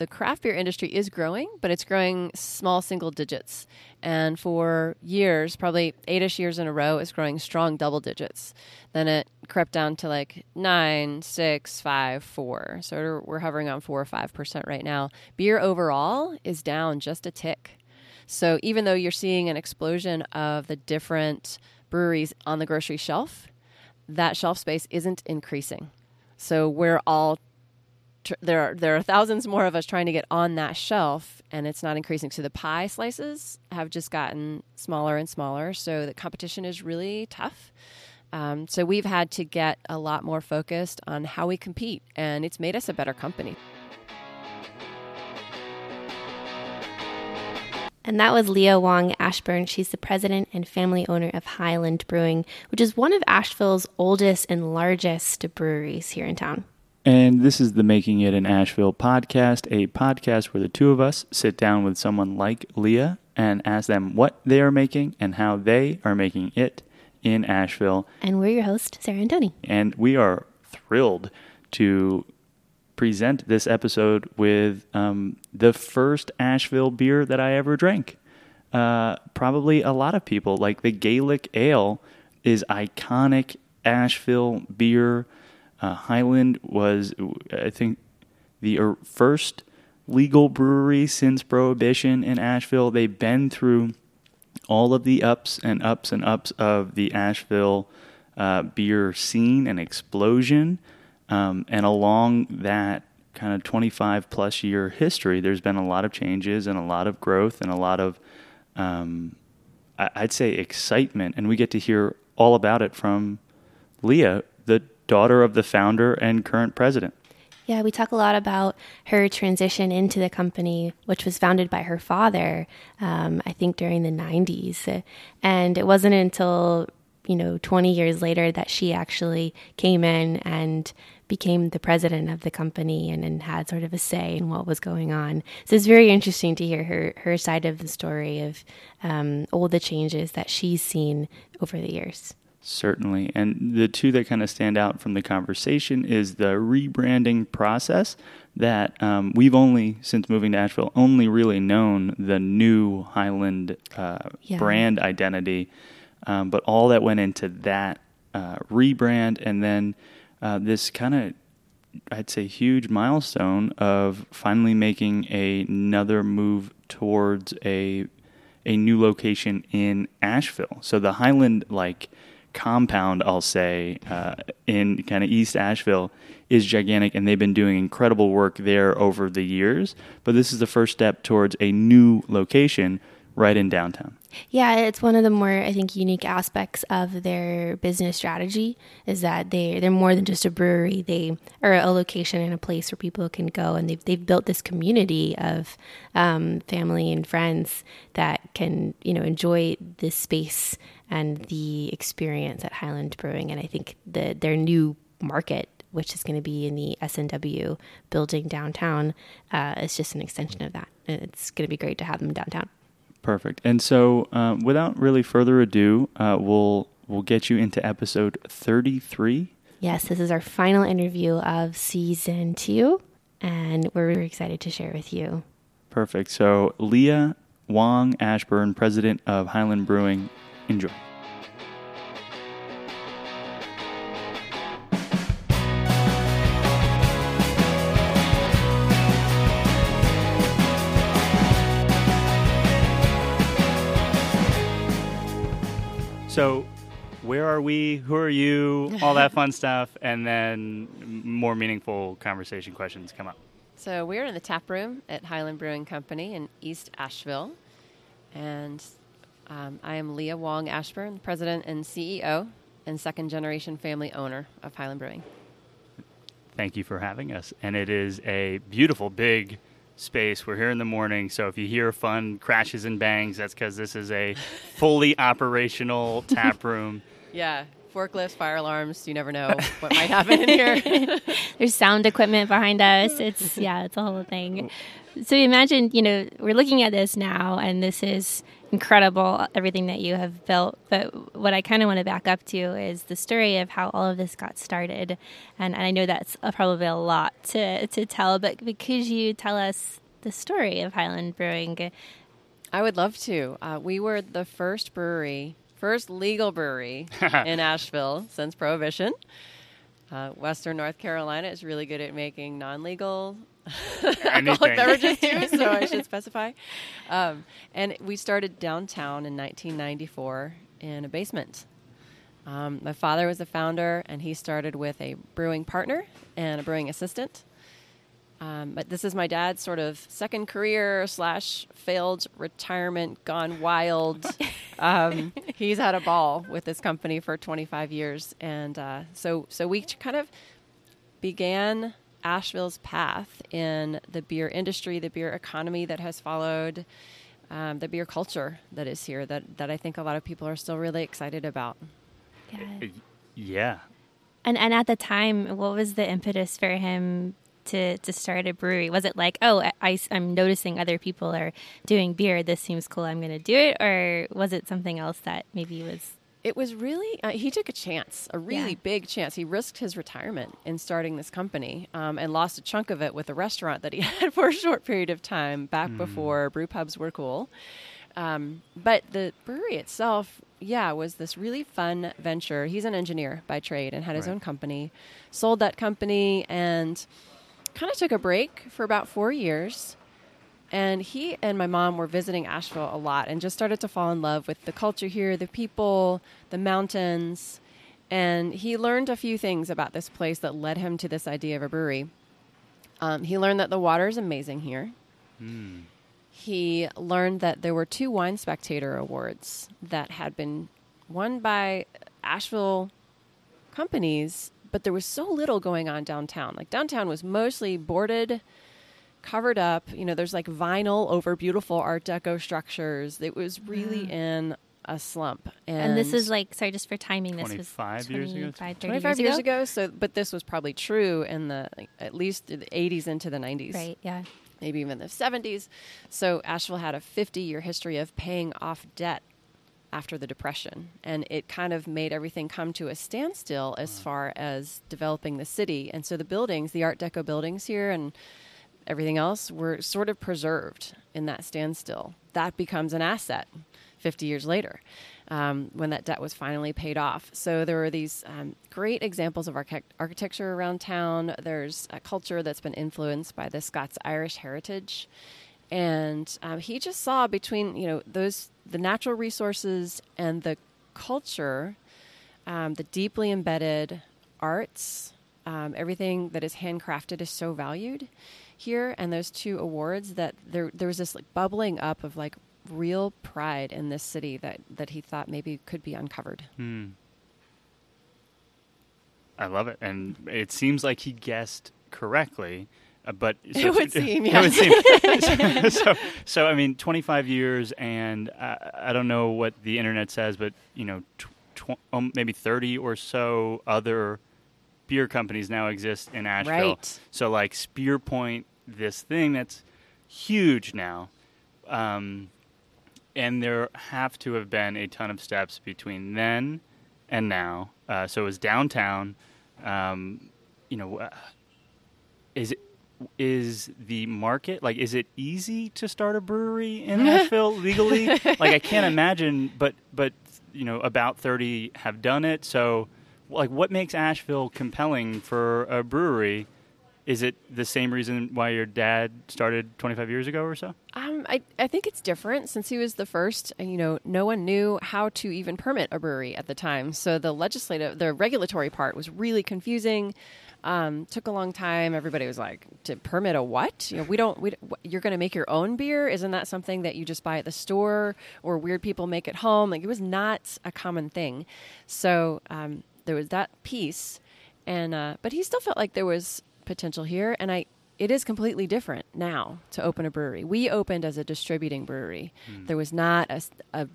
the craft beer industry is growing, but it's growing small single digits. And for years, probably eight-ish years in a row, it's growing strong double digits. Then it crept down to like nine, six, five, four. So we're, hovering on four or five percent right now. Beer overall is down just a tick. So even though you're seeing an explosion of the different breweries on the grocery shelf, that shelf space isn't increasing. So we're all tr- there are there are thousands more of us trying to get on that shelf and it's not increasing so the pie slices have just gotten smaller and smaller so the competition is really tough um, so we've had to get a lot more focused on how we compete and it's made us a better company And that was Leah Wong Ashburn. She's the president and family owner of Highland Brewing, which is one of Asheville's oldest and largest breweries here in town. And this is the Making It in Asheville podcast, a podcast where the two of us sit down with someone like Leah and ask them what they are making and how they are making it in Asheville. And we're your host, Sarah and Tony. And we are thrilled to present this episode with um, the first Asheville beer that I ever drank. Uh, probably a lot of people like the Gaelic Ale is iconic Asheville beer. Uh, Highland was, I think, the er, first legal brewery since Prohibition in Asheville. They've been through all of the ups and ups and ups of the Asheville uh, beer scene and explosion. Um, and along that kind of 25 plus year history, there's been a lot of changes and a lot of growth and a lot of, um, I'd say, excitement. And we get to hear all about it from Leah, the daughter of the founder and current president. Yeah, we talk a lot about her transition into the company, which was founded by her father, um, I think during the 90s. And it wasn't until, you know, 20 years later that she actually came in and became the president of the company and, and had sort of a say in what was going on. So it's very interesting to hear her, her side of the story of um, all the changes that she's seen over the years. Certainly. And the two that kind of stand out from the conversation is the rebranding process that um, we've only, since moving to Asheville, only really known the new Highland uh, yeah. brand identity. Um, but all that went into that uh, rebrand and then uh, this kind of I'd say huge milestone of finally making a, another move towards a a new location in Asheville. So the Highland like compound, I'll say, uh, in kind of East Asheville is gigantic, and they've been doing incredible work there over the years. But this is the first step towards a new location right in downtown. Yeah, it's one of the more I think unique aspects of their business strategy is that they they're more than just a brewery. They are a location and a place where people can go, and they've they've built this community of um, family and friends that can you know enjoy this space and the experience at Highland Brewing. And I think the their new market which is going to be in the S&W building downtown, uh, is just an extension of that. And it's going to be great to have them downtown. Perfect. And so, um, without really further ado, uh, we'll we'll get you into episode thirty three. Yes, this is our final interview of season two, and we're really excited to share with you. Perfect. So, Leah Wong Ashburn, president of Highland Brewing, enjoy. So, where are we? Who are you? All that fun stuff, and then more meaningful conversation questions come up. So we're in the tap room at Highland Brewing Company in East Asheville, and um, I am Leah Wong Ashburn, president and CEO and second generation family owner of Highland Brewing. Thank you for having us, and it is a beautiful, big space. We're here in the morning, so if you hear fun crashes and bangs, that's because this is a fully operational tap room. Yeah, Forklifts, fire alarms. You never know what might happen in here. There's sound equipment behind us. It's yeah, it's a whole thing. So imagine, you know, we're looking at this now, and this is incredible, everything that you have built. But what I kind of want to back up to is the story of how all of this got started. And, and I know that's a, probably a lot to, to tell, but could you tell us the story of Highland Brewing? I would love to. Uh, we were the first brewery, first legal brewery in Asheville since Prohibition. Uh, Western North Carolina is really good at making non-legal alcoholic beverages too, so I should specify. Um, and we started downtown in 1994 in a basement. Um, my father was the founder, and he started with a brewing partner and a brewing assistant. Um, but this is my dad's sort of second career slash failed retirement gone wild. um, he's had a ball with this company for 25 years, and uh, so so we kind of began Asheville's path in the beer industry, the beer economy that has followed, um, the beer culture that is here. That that I think a lot of people are still really excited about. Yeah. Yeah. And and at the time, what was the impetus for him to to start a brewery? Was it like, oh, I, am noticing other people are doing beer. This seems cool. I'm going to do it, or was it something else that maybe was? It was really uh, he took a chance, a really yeah. big chance. He risked his retirement in starting this company, um, and lost a chunk of it with a restaurant that he had for a short period of time back mm. before brew pubs were cool. Um, but the brewery itself, yeah, was this really fun venture. He's an engineer by trade and had his right. own company, sold that company, and kind of took a break for about four years. And he and my mom were visiting Asheville a lot and just started to fall in love with the culture here, the people, the mountains. And he learned a few things about this place that led him to this idea of a brewery. Um, he learned that the water is amazing here. Mm. He learned that there were two Wine Spectator Awards that had been won by Asheville companies but there was so little going on downtown. Like downtown was mostly boarded, covered up. You know, there's like vinyl over beautiful Art Deco structures. It was really mm. in a slump. And, and, this is like sorry, just for timing. This was 25 years ago. 25 years, ago? ago. So, but this was probably true in the like, at least the 80s into the 90s. Right. Yeah. Maybe even the 70s. So Asheville had a 50 year history of paying off debt after the Depression. And it kind of made everything come to a standstill as wow. far as developing the city. And so the buildings, the Art Deco buildings here and everything else, were sort of preserved in that standstill. That becomes an asset 50 years later. Um, when that debt was finally paid off. So there are these um, great examples of arch- architecture around town. There's a culture that's been influenced by the Scots Irish heritage and um, he just saw between you know those the natural resources and the culture, um, the deeply embedded arts, um, everything that is handcrafted is so valued here. And those two awards that there there was this like bubbling up of like real pride in this city that that he thought maybe could be uncovered. Hmm. I love it, and it seems like he guessed correctly uh, but so it would seem, yeah. Would seem. so, so, I mean, 25 years, and I, I, don't know what the internet says, but you know, tw- tw- um, maybe 30 or so other beer companies now exist in Asheville. Right. So, like Spear Point, this thing that's huge now, um, and there have to have been a ton of steps between then and now. Uh, so, it was downtown. Um, you know, uh, is it is the market like is it easy to start a brewery in Asheville legally? Like I can't imagine, but but you know about 30 have done it. So like what makes Asheville compelling for a brewery? Is it the same reason why your dad started 25 years ago or so? Um, I, I think it's different since he was the first. You know, no one knew how to even permit a brewery at the time. So the legislative, the regulatory part was really confusing. Um, took a long time. Everybody was like, to permit a what? You know, we don't. We, you're going to make your own beer? Isn't that something that you just buy at the store or weird people make at home? Like it was not a common thing. So um, there was that piece, and uh, but he still felt like there was potential here, and I. It is completely different now to open a brewery. We opened as a distributing brewery. Mm. There was not a, a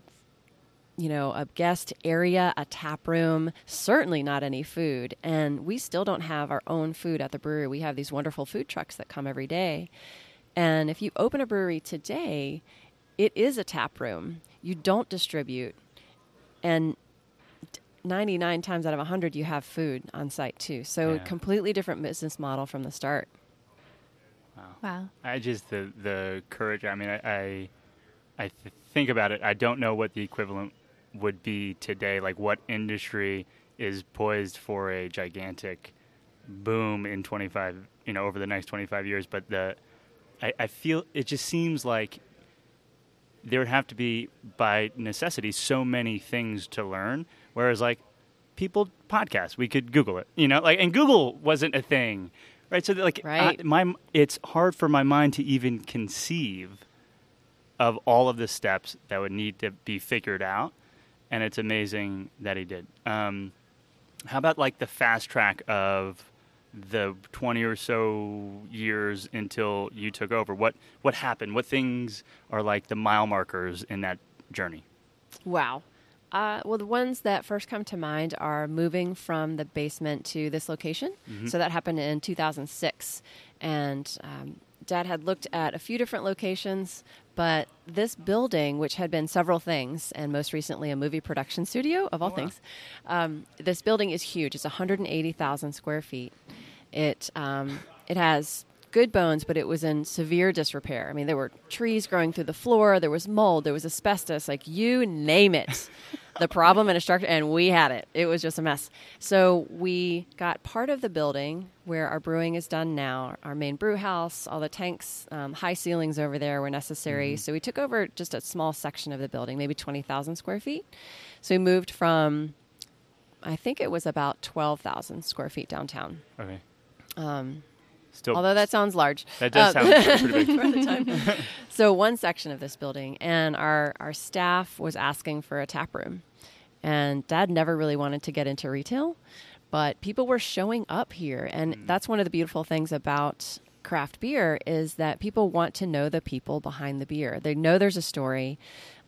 you know, a guest area, a tap room, certainly not any food. And we still don't have our own food at the brewery. We have these wonderful food trucks that come every day. And if you open a brewery today, it is a tap room. You don't distribute. And 99 times out of 100 you have food on site too. So Yeah. completely different business model from the start. Wow. Wow. I just the the courage. I mean, I I, I th- think about it. I don't know what the equivalent would be today. Like what industry is poised for a gigantic boom in 25, you know, over the next 25 years. But the I, I feel it just seems like there would have to be by necessity so many things to learn. Whereas like people podcast, we could Google it, you know, like and Google wasn't a thing, right? So like Right. I- my it's hard for my mind to even conceive of all of the steps that would need to be figured out, and it's amazing that he did. Um, how about like the fast track of the 20 or so years until you took over? What what happened? What things are like the mile markers in that journey? Wow. Uh, well, the ones that first come to mind are moving from the basement to this location. So that happened in 2006. And um, Dad had looked at a few different locations, but this building, which had been several things, and most recently a movie production studio, of all things, um, this building is huge. It's 180,000 square feet. It, um, it has good bones, but it was in severe disrepair. I mean, there were trees growing through the floor, there was mold, there was asbestos, like you name it. the problem in a structure, and we had it. It was just a mess. So we got part of the building where our brewing is done now, our main brew house, all the tanks, um, high ceilings over there were necessary. So we took over just a small section of the building, maybe 20,000 square feet. So we moved from, I think it was about 12,000 square feet downtown. Okay. Um, Still, Although that sounds large. that does Um, sound pretty big. for the time. so one section of this building, and our our staff was asking for a tap room, and Dad never really wanted to get into retail, but people were showing up here, and that's one of the beautiful things about craft beer is that people want to know the people behind the beer. They know there's a story.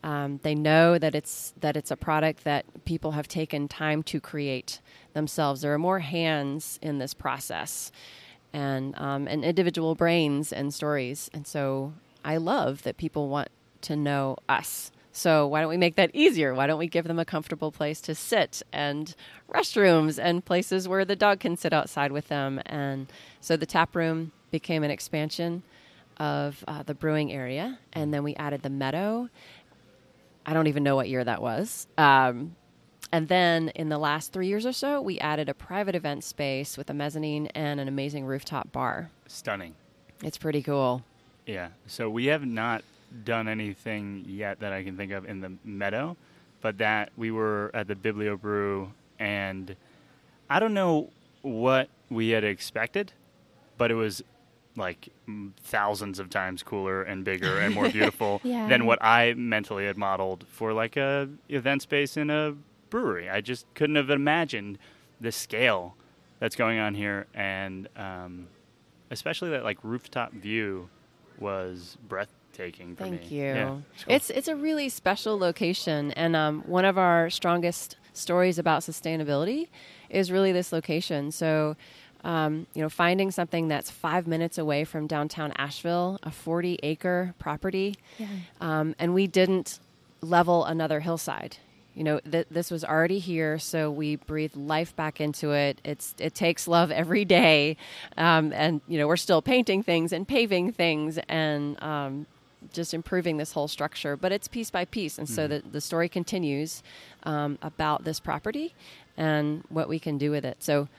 Um, they know that it's that it's a product that people have taken time to create themselves. There are more hands in this process and um, and individual brains and stories. And so I love that people want to know us. So why don't we make that easier? Why don't we give them a comfortable place to sit and restrooms and places where the dog can sit outside with them? And so the tap room became an expansion of uh, the brewing area, and then we added the meadow. I don't even know what year that was. Um, and then in the last three years or so, we added a private event space with a mezzanine and an amazing rooftop bar. Stunning. It's pretty cool. Yeah. So we have not done anything yet that I can think of in the meadow, but that we were at the Biblio Brew, and I don't know what we had expected, but it was like thousands of times cooler and bigger and more beautiful Yeah. than what I mentally had modeled for like a event space in a brewery. I just couldn't have imagined the scale that's going on here, and um, especially that like rooftop view was breathtaking for me. Thank you. Yeah, it's cool. It's it's a really special location, and um, one of our strongest stories about sustainability is really this location. So. Um, you know, finding something that's five minutes away from downtown Asheville, a 40 acre property, Yeah. um, and we didn't level another hillside. You know, th- this was already here, so we breathe life back into it. It's it takes love every day, um, and you know we're still painting things and paving things and um, just improving this whole structure. But it's piece by piece, and so the the story continues um, about this property and what we can do with it. So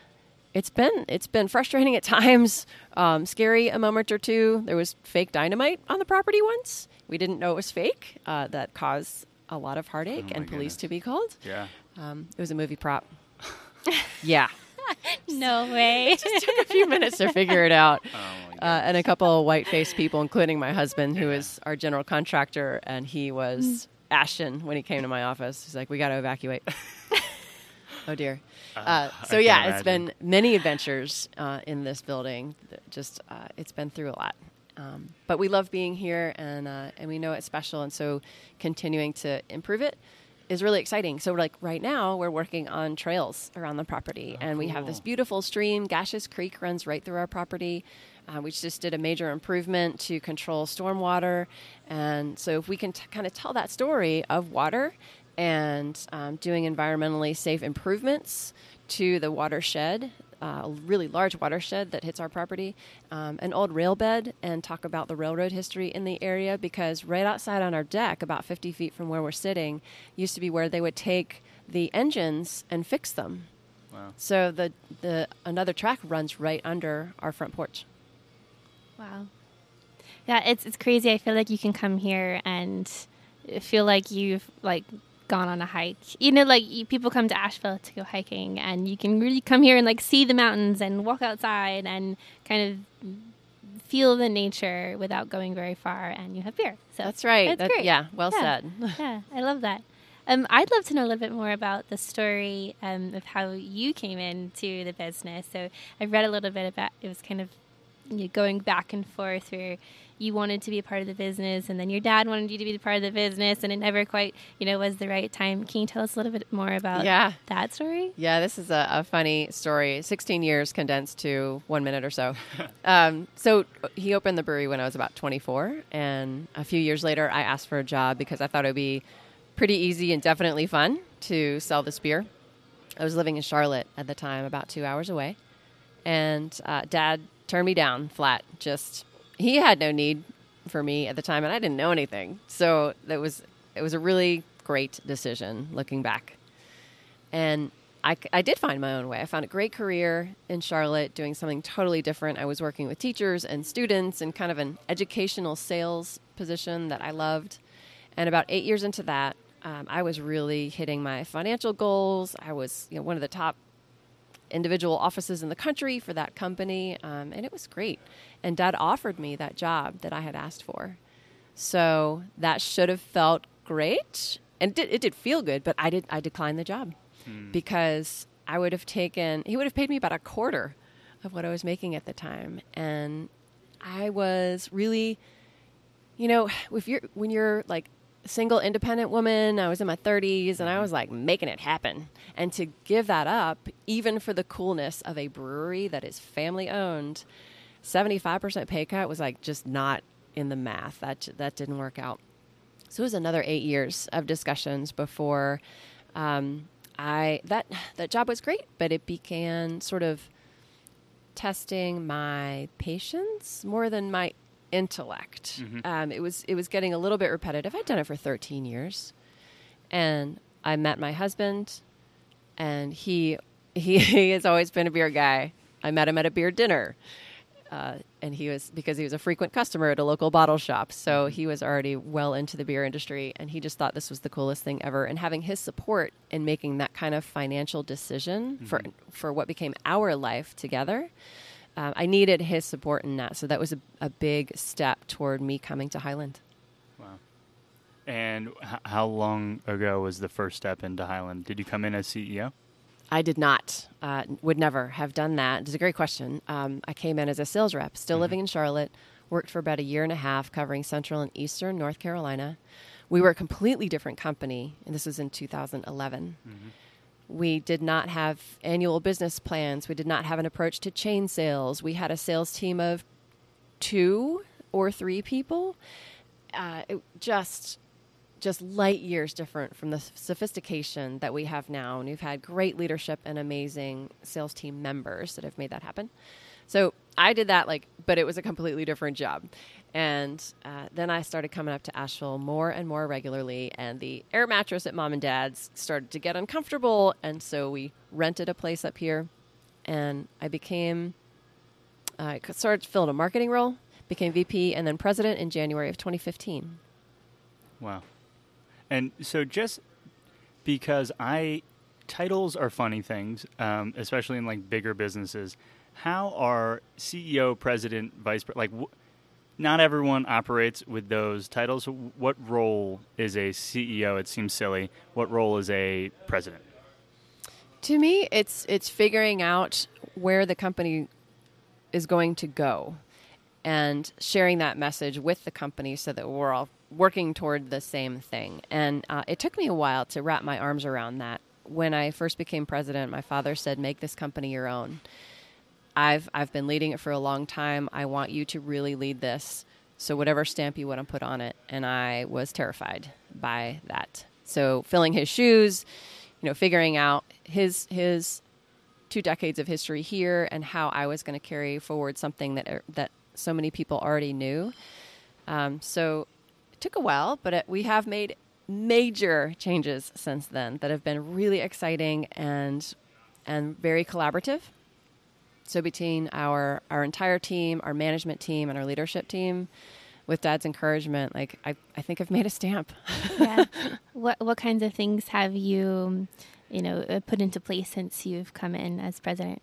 it's been it's been frustrating at times, um, scary a moment or two. There was fake dynamite on the property once. We didn't know it was fake. Uh, that caused a lot of heartache Oh and police goodness. to be called. yeah. Um, it was a movie prop. yeah, No way. It Just took a few minutes to figure it out. Oh Uh, and a couple of white faced people, including my husband, who is our general contractor, and he was ashen when he came to my office. He's like, "We got to evacuate." oh dear. Uh, I so can yeah, it's been many adventures uh, in this building. Just uh, it's been through a lot, um, but we love being here, and uh, and we know it's special, and so continuing to improve it is really exciting. So, like right now, we're working on trails around the property, Oh, and we have this beautiful stream. Gashes Creek runs right through our property. Uh, we just did a major improvement to control stormwater, and so if we can t- kind of tell that story of water and um, doing environmentally safe improvements to the watershed, uh, a really large watershed that hits our property, um, an old rail bed, and talk about the railroad history in the area because right outside on our deck, about 50 feet from where we're sitting, used to be where they would take the engines and fix them. Wow. So the the another track runs right under our front porch. Wow. Yeah, it's it's crazy. I feel like you can come here and feel like you've like gone on a hike. You know, like you, people come to Asheville to go hiking, and you can really come here and like see the mountains and walk outside and kind of feel the nature without going very far. And you have beer. So That's right. That's That- great. Yeah, well Yeah. said. yeah, I love that. Um, I'd love to know a little bit more about the story um, of how you came into the business. So I've read a little bit about it was kind of you know, going back and forth where you wanted to be a part of the business and then your dad wanted you to be a part of the business and it never quite you know was the right time. Can you tell us a little bit more about Yeah. that story? Yeah, this is a, a funny story. 16 years condensed to one minute or so. um, so he opened the brewery when I was about 24. And a few years later, I asked for a job because I thought it would be pretty easy and definitely fun to sell this beer. I was living in Charlotte at the time, about two hours away. And uh, dad turned me down flat. Just, he had no need for me at the time, and I didn't know anything. So that was, it was a really great decision looking back. And I, I did find my own way. I found a great career in Charlotte doing something totally different. I was working with teachers and students in kind of an educational sales position that I loved. And about eight years into that, um, I was really hitting my financial goals. I was you know, one of the top individual offices in the country for that company, um, and it was great. And Dad offered me that job that I had asked for. So that should have felt great, and it did, it did feel good. But I did I declined the job because I would have taken he would have paid me about a quarter of what I was making at the time, and I was really, you know, if you're when you're like single independent woman, I was in my 30s and I was like making it happen, and to give that up even for the coolness of a brewery that is family owned. 75% pay cut was like just not in the math. That that didn't work out. So it was another eight years of discussions before um, I that that job was great, but it began sort of testing my patience more than my intellect. Um, it was it was getting a little bit repetitive. I'd done it for 13 years, and I met my husband, and he he, he has always been a beer guy. I met him at a beer dinner uh, and he was because he was a frequent customer at a local bottle shop so he was already well into the beer industry and he just thought this was the coolest thing ever and having his support in making that kind of financial decision for for what became our life together um, i needed his support in that so that was a, a big step toward me coming to highland Wow. And h- how long ago was the first step into Highland? Did you come in as CEO? I did not, uh, would never have done that. It's a great question. Um, I came in as a sales rep, still living in Charlotte, worked for about a year and a half covering central and eastern North Carolina. We were a completely different company, and this was in 2011. We did not have annual business plans. We did not have an approach to chain sales. We had a sales team of two or three people. Uh, it just just light years different from the sophistication that we have now. And we've had great leadership and amazing sales team members that have made that happen. So I did that, like, but it was a completely different job. And uh, then I started coming up to Asheville more and more regularly, and the air mattress at mom and dad's started to get uncomfortable. And so we rented a place up here, and I became, I started filling a marketing role, became VP, and then president in January of 2015. Wow. And so just because I titles are funny things, um, especially in like bigger businesses. How are CEO, president, vice pre- like? Wh- not everyone operates with those titles. What role is a CEO? It seems silly. What role is a president? To me, it's it's figuring out where the company is going to go. and sharing that message with the company so that we're all working toward the same thing. And uh, it took me a while to wrap my arms around that. When I first became president, my father said, "Make this company your own." I've I've been leading it for a long time. I want you to really lead this. So whatever stamp you want to put on it, and I was terrified by that. So filling his shoes, you know, figuring out his his two decades of history here and how I was going to carry forward something that er, that so many people already knew. Um, so it took a while, but it, we have made major changes since then that have been really exciting and and very collaborative. So between our our entire team, our management team, and our leadership team, with Dad's encouragement, like I, I think I've made a stamp. yeah. What what kinds of things have you, you know, uh, put into place since you've come in as president?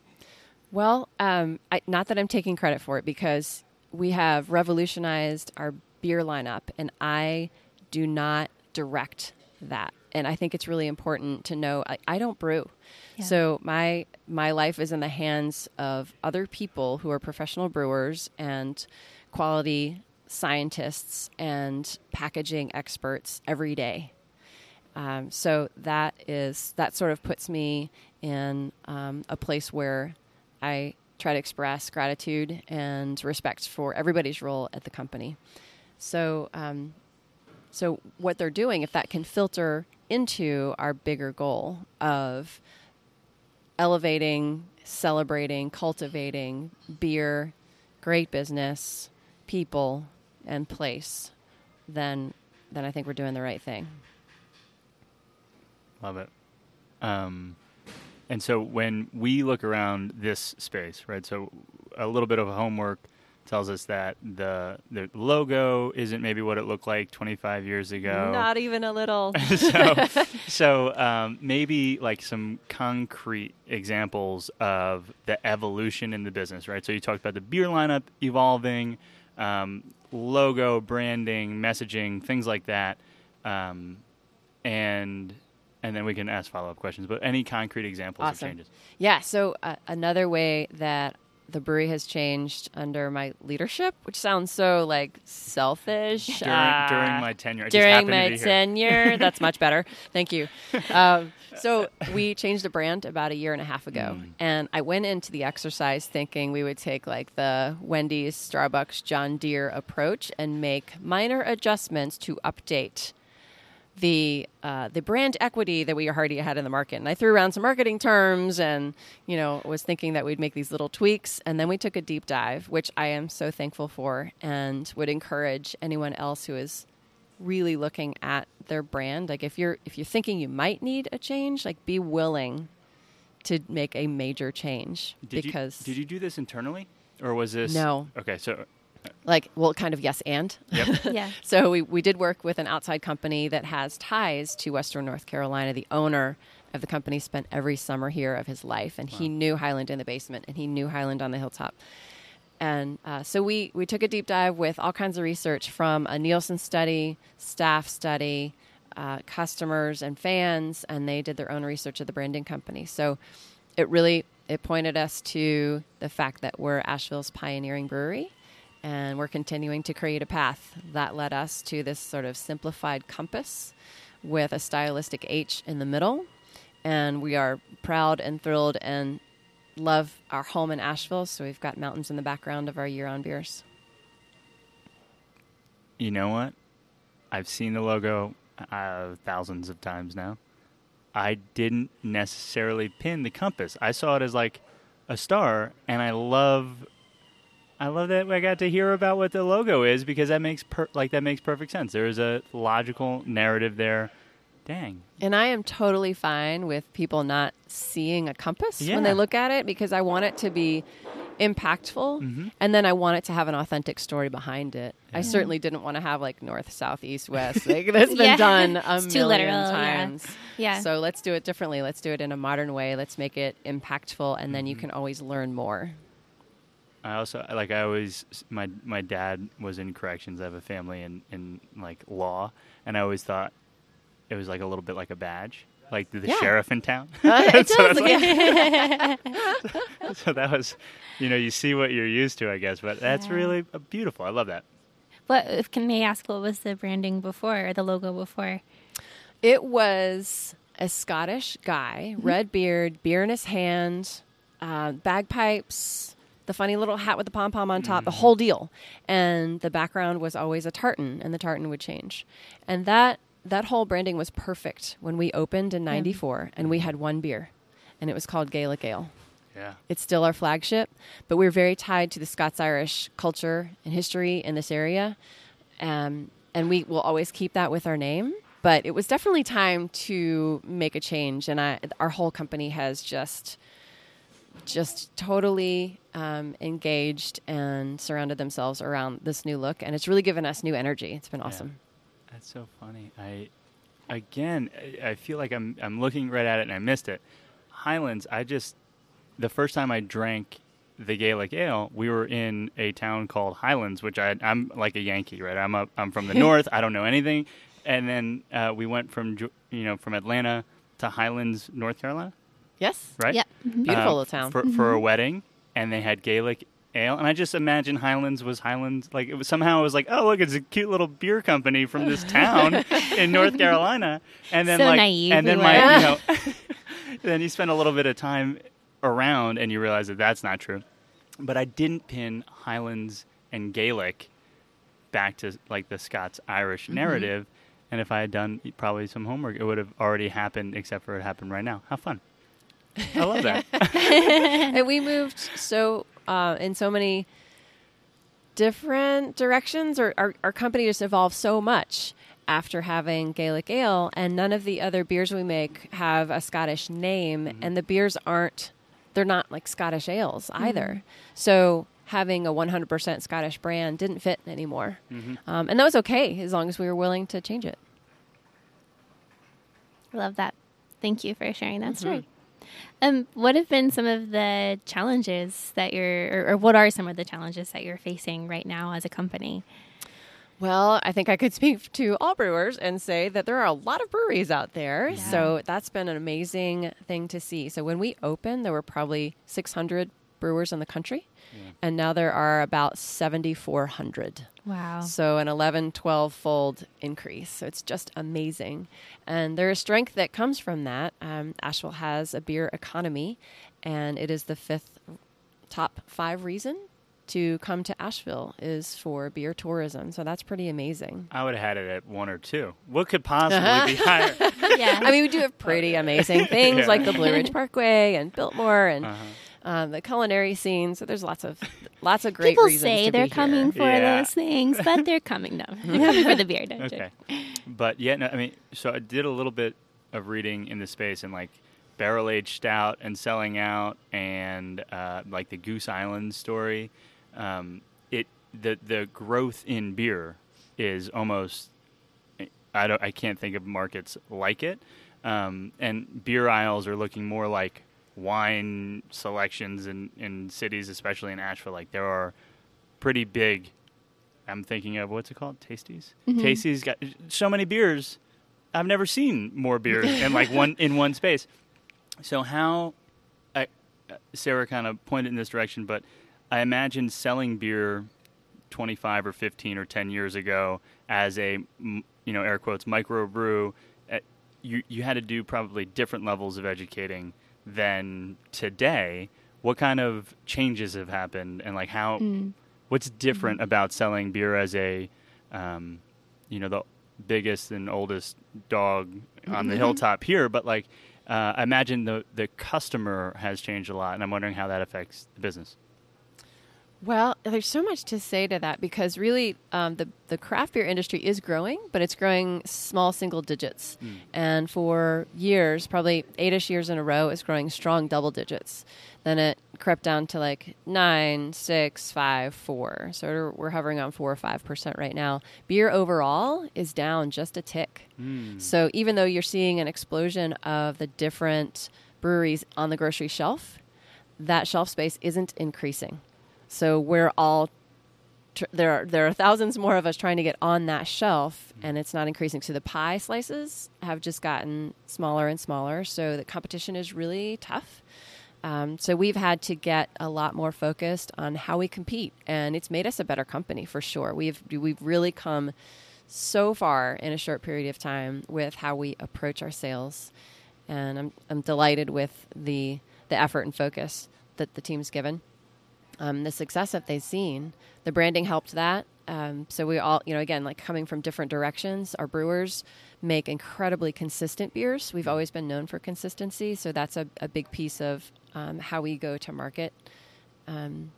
Well, um, I, not that I'm taking credit for it because we have revolutionized our beer lineup, and I do not direct that. And I think it's really important to know I, I don't brew. Yeah. So my my life is in the hands of other people who are professional brewers and quality scientists and packaging experts every day. Um, so that is that sort of puts me in um, a place where I try to express gratitude and respect for everybody's role at the company. So, um, so what they're doing, if that can filter into our bigger goal of elevating, celebrating, cultivating beer, great business, people, and place, then then I think we're doing the right thing. Love it. Um, and so when we look around this space, right? So a little bit of homework tells us that the the logo isn't maybe what it looked like 25 years ago. Not even a little. so, so um, maybe like some concrete examples of the evolution in the business, right? So you talked about the beer lineup evolving, um, logo, branding, messaging, things like that, um, and and then we can ask follow up questions. But any concrete examples Awesome. of changes? Yeah. So uh, another way that the brewery has changed under my leadership, which sounds so like selfish. During, uh, during my tenure, I during to my here. tenure. That's much better. Thank you. Um, so we changed the brand about a year and a half ago, Mm. and I went into the exercise thinking we would take like the Wendy's, Starbucks, John Deere approach and make minor adjustments to update the uh, the brand equity that we already had in the market. And I threw around some marketing terms, and you know was thinking that we'd make these little tweaks. And then we took a deep dive, which I am so thankful for, and would encourage anyone else who is really looking at their brand. Like if you're if you're thinking you might need a change, like be willing to make a major change Did because you, did you do this internally, or was this No. Okay, so like well kind of yes and yep. Yeah. So we, we did work with an outside company that has ties to Western North Carolina. The owner of the company spent every summer here of his life, and he knew Highland in the basement, and he knew Highland on the hilltop. And uh, so we, we took a deep dive with all kinds of research from a Nielsen study, staff study, uh, customers and fans, and they did their own research of the branding company. So it really it pointed us to the fact that we're Asheville's pioneering brewery, and we're continuing to create a path that led us to this sort of simplified compass with a stylistic H in the middle. And we are proud and thrilled and love our home in Asheville. So we've got mountains in the background of our year-on beers. You know what? I've seen the logo uh, thousands of times now. I didn't necessarily pin the compass. I saw it as like a star, and I love, I love that I got to hear about what the logo is because that makes per- like that makes perfect sense. There is a logical narrative there. Dang, And I am totally fine with people not seeing a compass Yeah. when they look at it because I want it to be impactful Mm-hmm. and then I want it to have an authentic story behind it. I certainly didn't want to have like north, south, east, west. Like that's been Yeah. done a It's too million literal, yeah. times. Yeah. So let's do it differently. Let's do it in a modern way. Let's make it impactful and Mm-hmm. then you can always learn more. I also like I always my my dad was in corrections. I have a family in in like law, and I always thought it was like a little bit like a badge. like the Yeah. sheriff in town. Uh, it So does. it's so that was, you know, you see what you're used to, I guess. But that's Yeah. really uh, beautiful. I love that. What if can they ask what was the branding before or the logo before? It was a Scottish guy, red beard, beer in his hand, uh, bagpipes, the funny little hat with the pom pom on top, the whole deal. And the background was always a tartan, and the tartan would change. And that that whole branding was perfect when we opened in '94, and we had one beer, and it was called Gaelic Ale. Yeah. It's still our flagship, but we're very tied to the Scots Irish culture and history in this area. Um, and we will always keep that with our name. But it was definitely time to make a change. And I, our whole company has just just totally um, engaged and surrounded themselves around this new look. And it's really given us new energy. It's been awesome. That's so funny. I again, I- I feel like I'm I'm looking right at it and I missed it. Highlands. I just the first time I drank the Gaelic ale, we were in a town called Highlands, which I I'm like a Yankee, right? I'm a, I'm from the north. I don't know anything. And then uh, we went from you know from Atlanta to Highlands, North Carolina, Yes. right? Yep. Beautiful uh, little town. for for a wedding, and they had Gaelic ale, and I just imagined Highlands was Highlands. Like it was somehow it was like, oh look, it's a cute little beer company from this town in North Carolina, and then So like, naive and then we my, you know, then you spend a little bit of time around, and you realize that that's not true. But I didn't pin Highlands and Gaelic back to like the Scots Irish Mm-hmm. narrative. And if I had done probably some homework, it would have already happened, except for it happened right now. How fun! I love that. and we moved so uh, in so many different directions or our, our company just evolved so much after having gaelic ale and none of the other beers we make have a scottish name and the beers aren't they're not like scottish ales either. So having a 100% scottish brand didn't fit anymore. Um, and that was okay as long as we were willing to change it. I love that. Thank you for sharing that story. Um, what have been some of the challenges that you're, or, or what are some of the challenges that you're facing right now as a company? Well, I think I could speak to all brewers and say that there are a lot of breweries out there. Yeah. So that's been an amazing thing to see. So when we opened, there were probably 600 brewers in the country, and now there are about 7,400. Wow. So an 11, 12 fold increase. So it's just amazing. And there is strength that comes from that. Um, Asheville has a beer economy, and it is the fifth top five reason to come to Asheville is for beer tourism. So that's pretty amazing. I would have had it at one or two. What could possibly be higher? yeah. I mean, we do have pretty amazing things Yeah. like the Blue Ridge Parkway and Biltmore and Uh-huh. Um, the culinary scene. So there's lots of lots of great People reasons say to they're be coming here. for Yeah. those things, but they're coming though. They're coming for the beer, don't Okay, but yeah, no, I mean, so I did a little bit of reading in the space and like barrel aged stout and selling out, and uh, like the Goose Island story. Um, it the the growth in beer is almost I don't I can't think of markets like it, um, and beer aisles are looking more like wine selections in in cities, especially in Asheville. Like there are pretty big. I'm thinking of what's it called? Tasties. Tasties got so many beers. I've never seen more beers in like one in one space. So how, I, uh, Sarah kind of pointed in this direction, but I imagine selling beer 25 or 15 or 10 years ago as a you know air quotes micro brew. Uh, you you had to do probably different levels of educating than today. What kind of changes have happened, and like how? What's different about selling beer as a, um, you know, the biggest and oldest dog on the hilltop here, but like, uh, I imagine the the customer has changed a lot, and I'm wondering how that affects the business. Well, there's so much to say to that because really um, the the craft beer industry is growing, but it's growing small single digits, and for years, probably eight-ish years in a row, it's growing strong double digits. Then it crept down to like nine, six, five, four. So we're, we're hovering on four or five percent right now. Beer overall is down just a tick. So even though you're seeing an explosion of the different breweries on the grocery shelf, that shelf space isn't increasing. So we're all tr- there are there are thousands more of us trying to get on that shelf, and it's not increasing. So the pie slices have just gotten smaller and smaller. So the competition is really tough. Um, so we've had to get a lot more focused on how we compete, and it's made us a better company for sure. We've we've really come so far in a short period of time with how we approach our sales, and I'm I'm delighted with the the effort and focus that the team's given. Um, the success that they've seen, the branding helped that. Um, so we all, you know, again, like coming from different directions, our brewers make incredibly consistent beers. We've always been known for consistency, so that's a, a big piece of um, how we go to market. Um,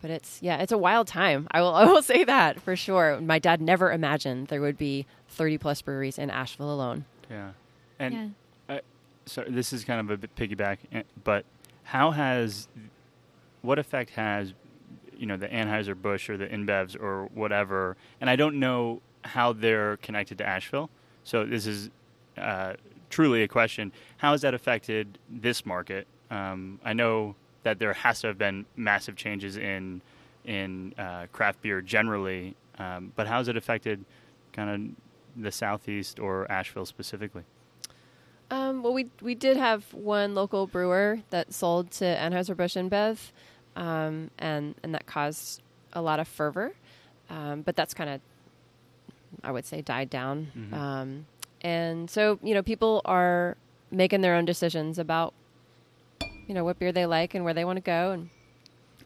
but it's yeah, it's a wild time. I will I will say that for sure. My dad never imagined there would be 30 plus breweries in Asheville alone. Yeah, and Yeah. uh, so this is kind of a bit piggyback, eh, but how has what effect has you know the Anheuser Busch or the InBevs or whatever? And I don't know how they're connected to Asheville. So this is uh, truly a question. How has that affected this market? Um, I know that there has to have been massive changes in in uh, craft beer generally, um, but how has it affected kind of the southeast or Asheville specifically? Um, well, we we did have one local brewer that sold to Anheuser Busch InBev, um, and and that caused a lot of fervor. Um, but that's kind of, I would say, died down. Mhm. Um, and so you know, people are making their own decisions about, you know, what beer they like and where they want to go. And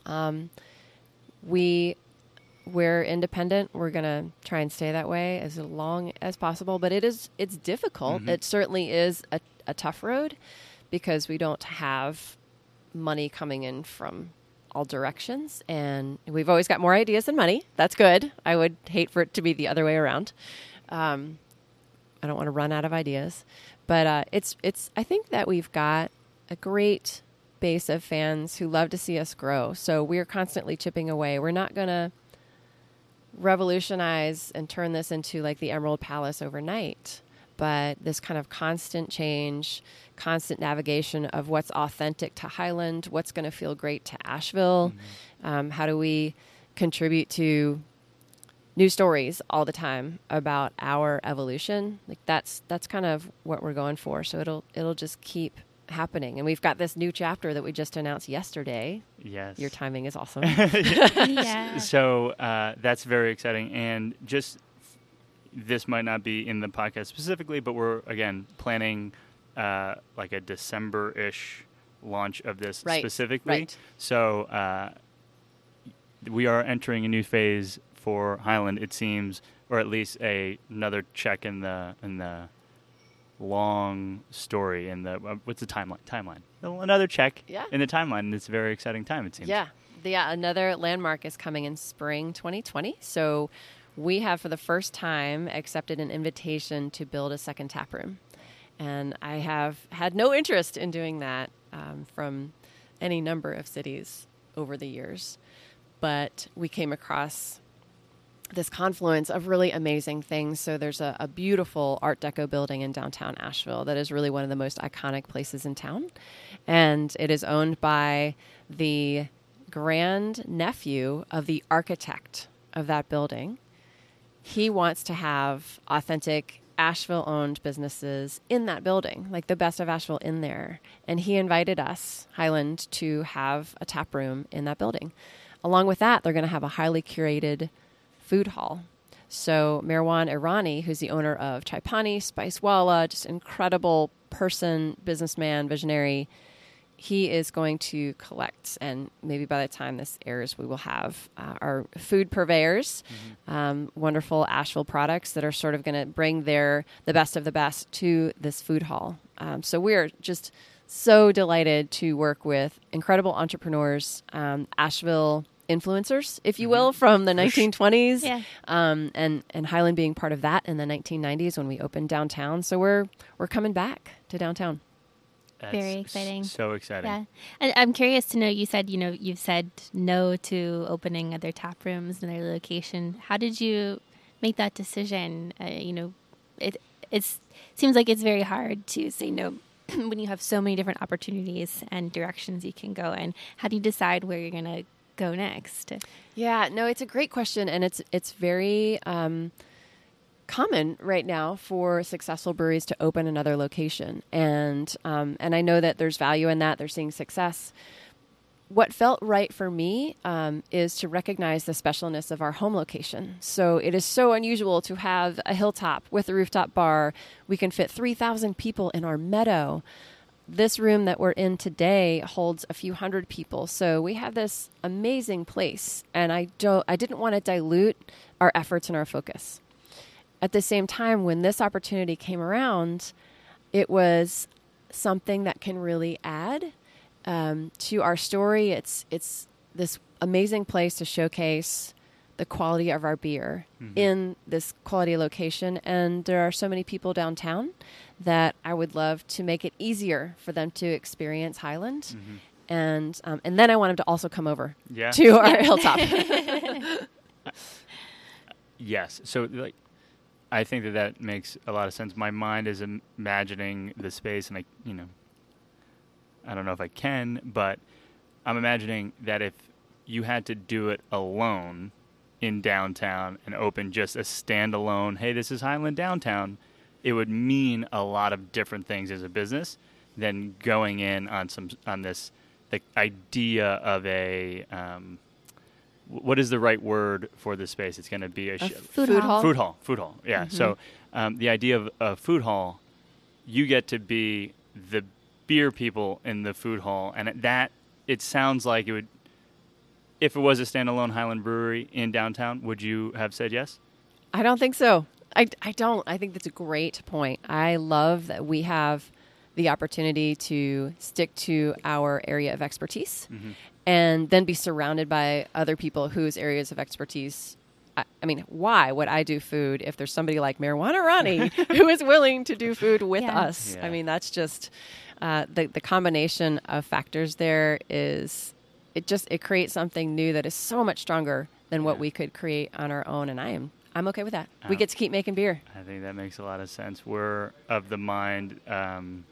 um, we we're independent. We're gonna try and stay that way as long as possible. But it is it's difficult. Mhm. It certainly is a, a tough road because we don't have money coming in from all directions, and we've always got more ideas than money. That's good. I would hate for it to be the other way around. Um, I don't want to run out of ideas, but uh, it's it's. I think that we've got a great base of fans who love to see us grow. So we're constantly chipping away. We're not to revolutionize and turn this into like the Emerald Palace overnight, but this kind of constant change, constant navigation of what's authentic to Highland, what's going to feel great to Asheville. Um, how do we contribute to new stories all the time about our evolution? Like that's that's kind of what we're going for. So it'll it'll just keep happening. And we've got this new chapter that we just announced yesterday. Yes. Your timing is awesome. yeah. So uh, that's very exciting, and just this might not be in the podcast specifically, but we're again planning uh, like a December-ish launch of this Right, specifically. right. So uh, we are entering a new phase for Highland. It seems, or at least a another check in the in the long story in the uh, what's the timeline timeline another check Yeah. in the timeline and it's a very exciting time it seems Yeah. Yeah. Another landmark is coming in spring 2020. So we have, for the first time, accepted an invitation to build a second tap room. And I have had no interest in doing that um, from any number of cities over the years. But we came across this confluence of really amazing things. So there's a, a beautiful Art Deco building in downtown Asheville that is really one of the most iconic places in town, and it is owned by the grand nephew of the architect of that building. He wants to have authentic Asheville owned businesses in that building, like the best of Asheville in there. And he invited us, Highland, to have a tap room in that building. Along with that, they're going to have a highly curated food hall. So Meherwan Irani, who's the owner of Chai Pani, Spice Walla, just incredible person, businessman, visionary, he is going to collect, and maybe by the time this airs, we will have uh, our food purveyors, um, wonderful Asheville products that are sort of going to bring their the best of the best to this food hall. Um, so we're just so delighted to work with incredible entrepreneurs, um, Asheville influencers, if you will, from the 1920s, Yeah. um, and and Highland being part of that in the 1990s when we opened downtown. So we're we're coming back to downtown. That's Very s- exciting. so exciting Yeah. And I'm curious to know you said, you know, you've said no to opening other tap rooms in their location. How did you make that decision? Uh, you know, it it's seems like it's very hard to say no when you have so many different opportunities and directions you can go in. How do you decide where you're going to go next? Yeah, no, it's a great question, and it's it's very um, common right now for successful breweries to open another location, and um, and I know that there's value in that. They're seeing success. What felt right for me um, is to recognize the specialness of our home location. So it is so unusual to have a hilltop with a rooftop bar. We can fit 3,000 people in our meadow this room that we're in today holds a few hundred people. So we have this amazing place and I don't I didn't want to dilute our efforts and our focus. At the same time when this opportunity came around, it was something that can really add um, to our story. It's it's this amazing place to showcase the quality of our beer mm-hmm. in this quality location. And there are so many people downtown that I would love to make it easier for them to experience Highland. Mm-hmm. And um, and then I want them to also come over yeah. to our hilltop. yes. So like I think that that makes a lot of sense. My mind is imagining the space, and I, you know, I don't know if I can, but I'm imagining that if you had to do it alone, in downtown and open just a standalone, hey, this is Highland downtown, it would mean a lot of different things as a business than going in on some on this the idea of a um, what is the right word for this space? It's going to be a, a sh- food, food, hall. Food hall. Food hall. Yeah. Mm-hmm. So um, the idea of a food hall, you get to be the beer people in the food hall, and that it sounds like it would if it was a standalone Highland brewery in downtown, would you have said yes? I don't think so. I, I don't. I think that's a great point. I love that we have the opportunity to stick to our area of expertise mm-hmm. And then be surrounded by other people whose areas of expertise. I, I, mean, why would I do food if there's somebody like Meherwan Irani who is willing to do food with yeah. us? Yeah. I mean, that's just uh, the the combination of factors there is it just it creates something new that is so much stronger than what we could create on our own and i am i'm okay with that um, we get to keep making beer i think that makes a lot of sense we're of the mind um,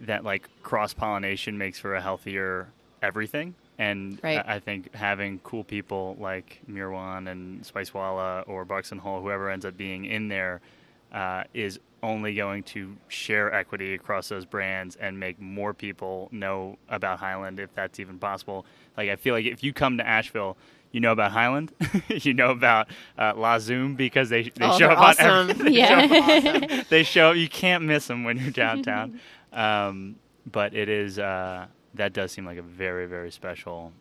that like cross pollination makes for a healthier everything and right. I, think having cool people like Meherwan and Spicewalla or Buxton and Hull, whoever ends up being in there, uh, is only going to share equity across those brands and make more people know about Highland if that's even possible. Like I feel like if you come to Asheville, you know about Highland, you know about uh, LaZoom because they they oh, show up awesome. on every, they yeah. show awesome. they show you can't miss them when you're downtown. um, but it is uh, that does seem like a very very special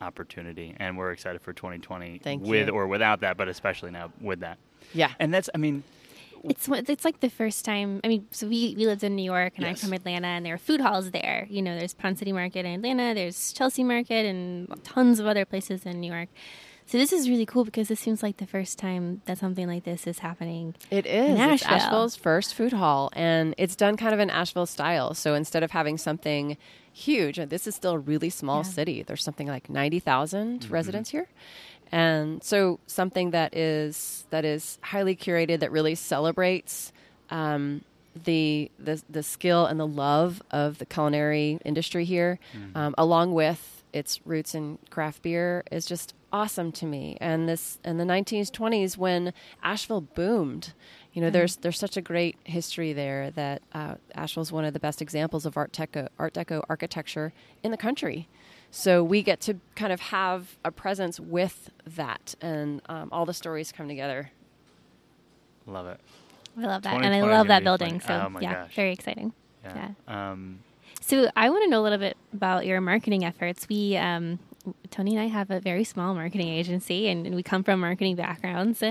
opportunity, and we're excited for 2020 Thank with you. or without that, but especially now with that. Yeah, and that's I mean it's it's like the first time. I mean, so we, we lived in New York, and yes. I'm from Atlanta, and there are food halls there. You know, there's Ponce City Market in Atlanta, there's Chelsea Market, and tons of other places in New York. So this is really cool because this seems like the first time that something like this is happening. It is. It's Asheville's first food hall, and it's done kind of in Asheville style. So instead of having something huge, this is still a really small yeah. city. There's something like ninety thousand mm mm-hmm. residents here, and so something that is that is highly curated that really celebrates um, the, the the skill and the love of the culinary industry here, mm-hmm. um, along with its roots in craft beer, is just awesome to me. And this in the 1920s when Asheville boomed, you know, mm-hmm. there's there's such a great history there that uh, Asheville is one of the best examples of Art Deco Art Deco architecture in the country. So we get to kind of have a presence with that, and um, all the stories come together. Love it. I love that, and I love that building. So oh yeah, gosh. very exciting. Yeah. yeah. Um, so I want to know a little bit about your marketing efforts. We um, Tony and I have a very small marketing agency, and, and we come from marketing backgrounds.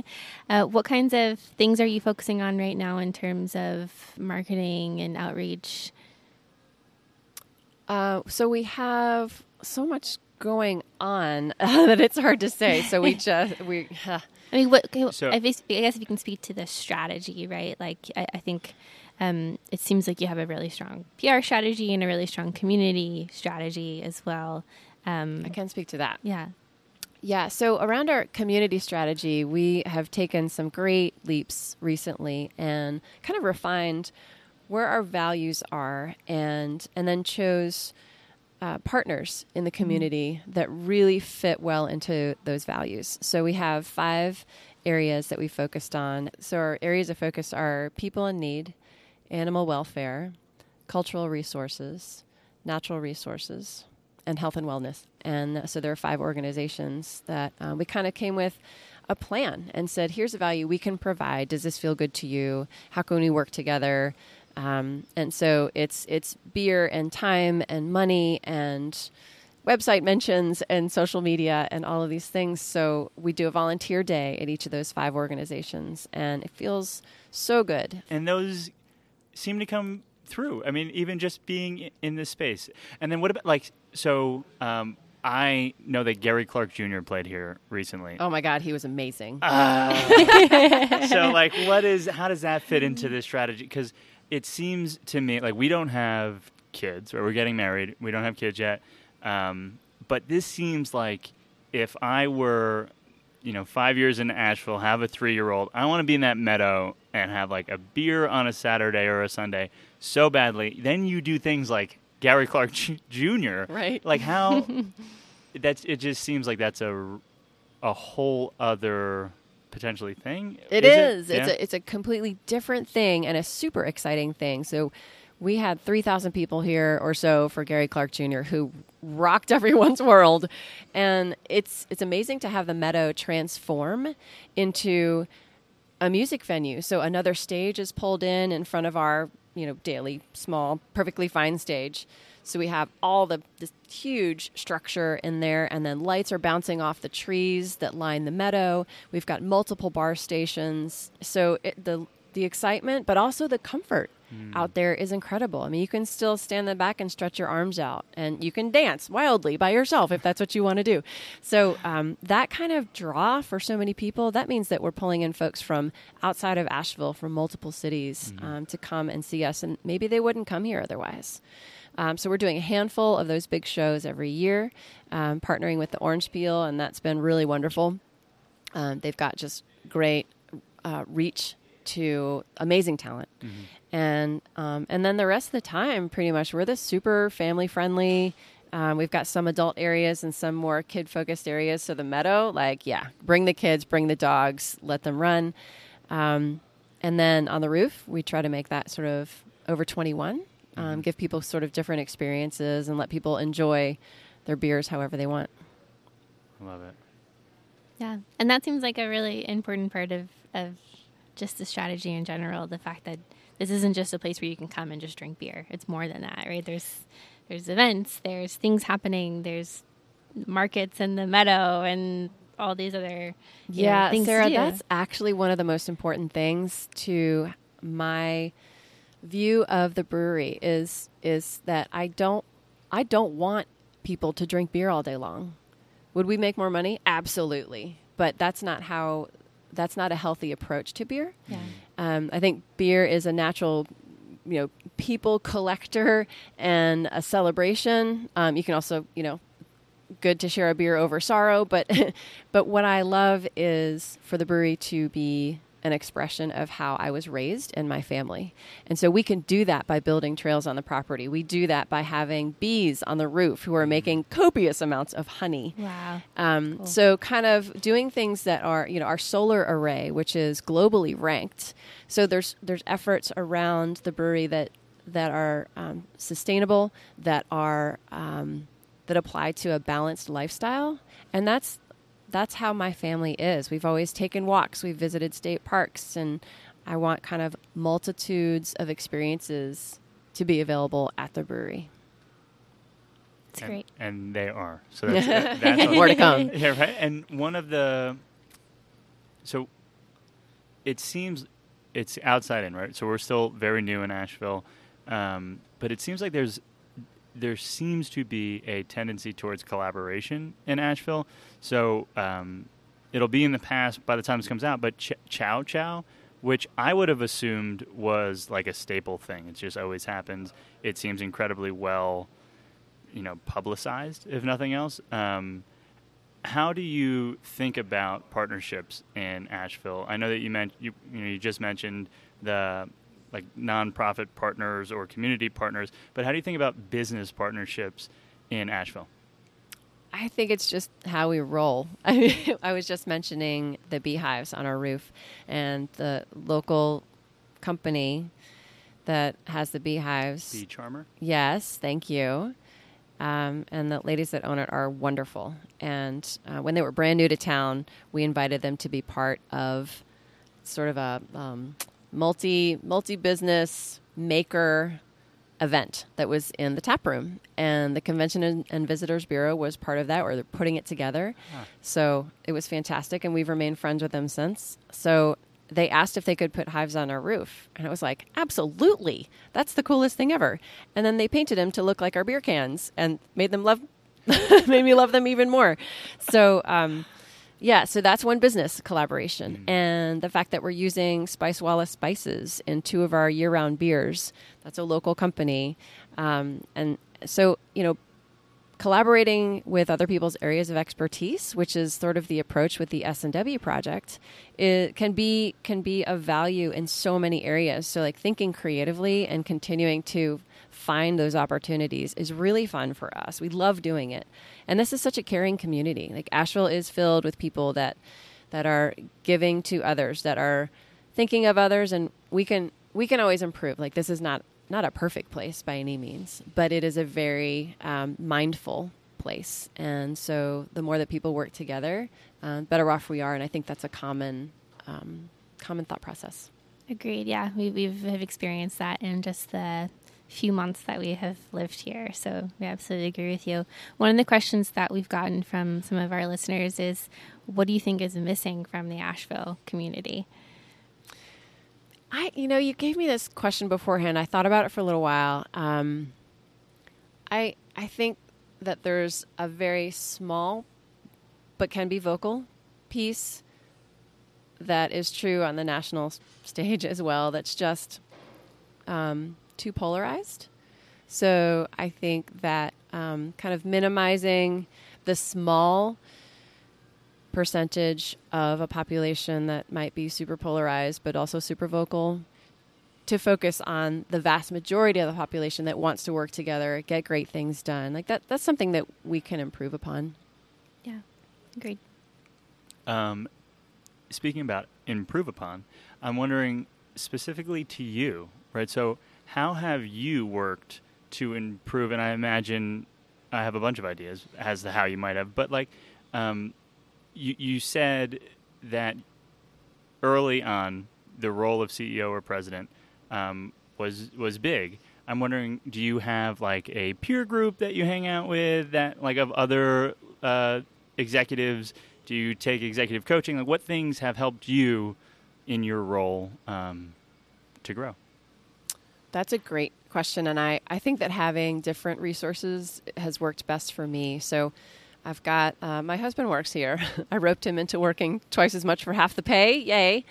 Uh, what kinds of things are you focusing on right now in terms of marketing and outreach? Uh, so we have so much going on that it's hard to say. So we just we. Uh. I mean, what? Okay, so, I guess if you can speak to the strategy, right? Like, I, I think um, it seems like you have a really strong PR strategy and a really strong community strategy as well. Um, I can speak to that. Yeah. Yeah, so around our community strategy, we have taken some great leaps recently and kind of refined where our values are and and then chose uh, partners in the community that really fit well into those values. So we have five areas that we focused on. So our areas of focus are people in need, animal welfare, cultural resources, natural resources, and health and wellness. And so there are five organizations that uh, we kind of came with a plan and said, here's a value we can provide. Does this feel good to you? How can we work together? Um, and so it's it's beer and time and money and website mentions and social media and all of these things. So we do a volunteer day at each of those five organizations, and it feels so good. And those seem to come through. I mean, even just being in this space. And then what about like so? Um, I know that Gary Clark Jr. played here recently. Oh my God, he was amazing. Uh, so, like, what is? How does that fit into this strategy? Because it seems to me like we don't have kids, or we're getting married. We don't have kids yet. Um, but this seems like if I were, you know, five years in Asheville, have a three-year-old, I want to be in that meadow and have like a beer on a Saturday or a Sunday so badly. Then you do things like Gary Clark Jr. Right. Like how that's it just seems like that's a a whole other potentially thing. It is. is. It? It's yeah. a it's a completely different thing and a super exciting thing. So we had 3,000 people here or so for Gary Clark Jr. who rocked everyone's world and it's it's amazing to have the meadow transform into a music venue. So another stage is pulled in in front of our you know, daily, small, perfectly fine stage. So we have all the this huge structure in there, and then lights are bouncing off the trees that line the meadow. We've got multiple bar stations. So it, the the excitement, but also the comfort mm. out there is incredible. I mean, you can still stand in the back and stretch your arms out, and you can dance wildly by yourself if that's what you want to do. So um, that kind of draw for so many people, that means that we're pulling in folks from outside of Asheville, from multiple cities, mm. um, to come and see us, and maybe they wouldn't come here otherwise. Um, so we're doing a handful of those big shows every year, um, partnering with the Orange Peel, and that's been really wonderful. Um, they've got just great uh, reach to amazing talent. Mm-hmm. And um, and then the rest of the time, pretty much, we're this super family friendly. Um, we've got some adult areas and some more kid focused areas. So the meadow, like, yeah, bring the kids, bring the dogs, let them run. Um, and then on the roof, we try to make that sort of over 21, um, mm-hmm. give people sort of different experiences and let people enjoy their beers however they want. Love it. Yeah. And that seems like a really important part of, of just the strategy in general. The fact that this isn't just a place where you can come and just drink beer. It's more than that, right? There's there's events, there's things happening, there's markets in the meadow and all these other yeah know, sarah that's actually one of the most important things to my view of the brewery is is that i don't i don't want people to drink beer all day long would we make more money absolutely but that's not how that's not a healthy approach to beer. Yeah. Um, I think beer is a natural you know people collector and a celebration um, you can also you know good to share a beer over sorrow but but what i love is for the brewery to be an expression of how I was raised and my family. And so we can do that by building trails on the property. We do that by having bees on the roof who are mm-hmm. making copious amounts of honey. Wow. Um, cool. So kind of doing things that are, you know, our solar array, which is globally ranked. So there's there's efforts around the brewery that that are um, sustainable, that are um, that apply to a balanced lifestyle, and that's that's how my family is. We've always taken walks, we've visited state parks, and I want kind of multitudes of experiences to be available at the brewery. It's and, great. And they are. So that's, that, that's more to come. Yeah, right. And one of the so it seems it's outside in, right? So we're still very new in Asheville. Um, but it seems like there's there seems to be a tendency towards collaboration in Asheville. So um, it'll be in the past by the time this comes out, but ch- Chow Chow, which I would have assumed was like a staple thing. It just always happens. It seems incredibly well, you know, publicized, if nothing else. Um, how do you think about partnerships in Asheville? I know that you meant you, you, know, you just mentioned the like nonprofit partners or community partners, but how do you think about business partnerships in Asheville? I think it's just how we roll. I, I was just mentioning the beehives on our roof, and the local company that has the beehives. Bee Charmer? Yes, thank you. Um, and the ladies that own it are wonderful. And uh, when they were brand new to town, we invited them to be part of sort of a um, multi multi business maker event that was in the tap room. And the convention and, and, visitors bureau was part of that or they're putting it together. Huh. so it was fantastic and we've remained friends with them since. So they asked if they could put hives on our roof and i was like absolutely. That's the coolest thing ever. And then they painted them to look like our beer cans and made them love made me love them even more. So um, yeah, so that's one business collaboration. Mm. And the fact that we're using Spicewalla spices in two of our year round beers, that's a local company. Um, and so, you know, collaborating with other people's areas of expertise, which is sort of the approach with the S&W project, it can be can be of value in so many areas. So like thinking creatively and continuing to find those opportunities is really fun for us. We love doing it. And this is such a caring community. Like Asheville is filled with people that that are giving to others, that are thinking of others and we can we can always improve. Like this is not not a perfect place by any means, but it is a very um, mindful place. And so the more that people work together, uh, better off we are. And I think that's a common um, common thought process. Agreed. Yeah, we, we've have experienced that in just the few months that we have lived here. So we absolutely agree with you. One of the questions that we've gotten from some of our listeners is what do you think is missing from the Asheville community? I, you know, you gave me this question beforehand. I thought about it for a little while. Um, I, I think that there's a very small, but can be vocal piece that is true on the national stage as well. That's just um, too polarized. So I think that um, kind of minimizing the small percentage of a population that might be super polarized but also super vocal to focus on the vast majority of the population that wants to work together, get great things done. Like that that's something that we can improve upon. Yeah. Agreed. Um, speaking about improve upon, I'm wondering specifically to you, right? So how have you worked to improve? And I imagine I have a bunch of ideas as to how you might have, but like, um, you you said that early on the role of CEO or president um, was was big. I'm wondering, do you have like a peer group that you hang out with that like of other uh, executives? Do you take executive coaching? Like, what things have helped you in your role um, to grow? That's a great question. And I, I think that having different resources has worked best for me. So I've got uh, my husband works here. I roped him into working twice as much for half the pay. Yay.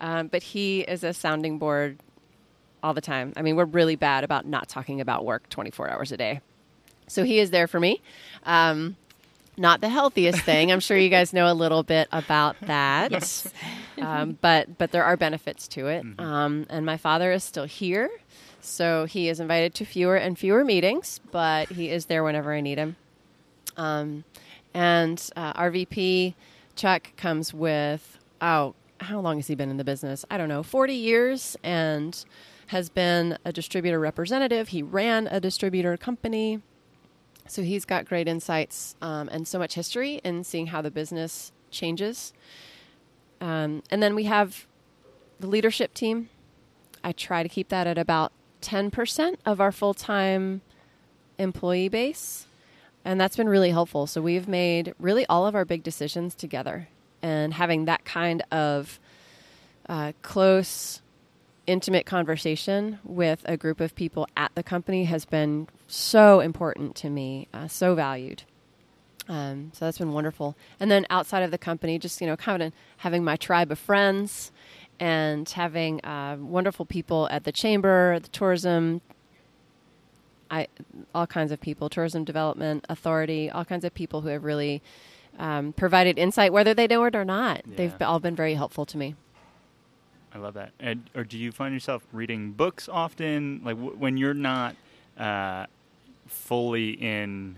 Um, but he is a sounding board all the time. I mean, we're really bad about not talking about work 24 hours a day. So he is there for me. Um, not the healthiest thing. I'm sure you guys know a little bit about that. yes. um, but but there are benefits to it. Mm-hmm. Um, and my father is still here, so he is invited to fewer and fewer meetings, but he is there whenever I need him. Um, and uh, our VP, Chuck, comes with, oh, how long has he been in the business? I don't know, 40 years and has been a distributor representative. He ran a distributor company. So he's got great insights um, and so much history in seeing how the business changes. Um, and then we have the leadership team. I try to keep that at about 10% of our full time employee base. And that's been really helpful. So we've made really all of our big decisions together. And having that kind of uh, close, intimate conversation with a group of people at the company has been so important to me, uh, so valued. Um, so that's been wonderful. And then outside of the company, just you know, kind of having my tribe of friends and having uh, wonderful people at the chamber, the tourism, I, all kinds of people, tourism development authority, all kinds of people who have really um, provided insight, whether they know it or not. Yeah. They've all been very helpful to me. I love that. And, or do you find yourself reading books often? Like w- when you're not uh, fully in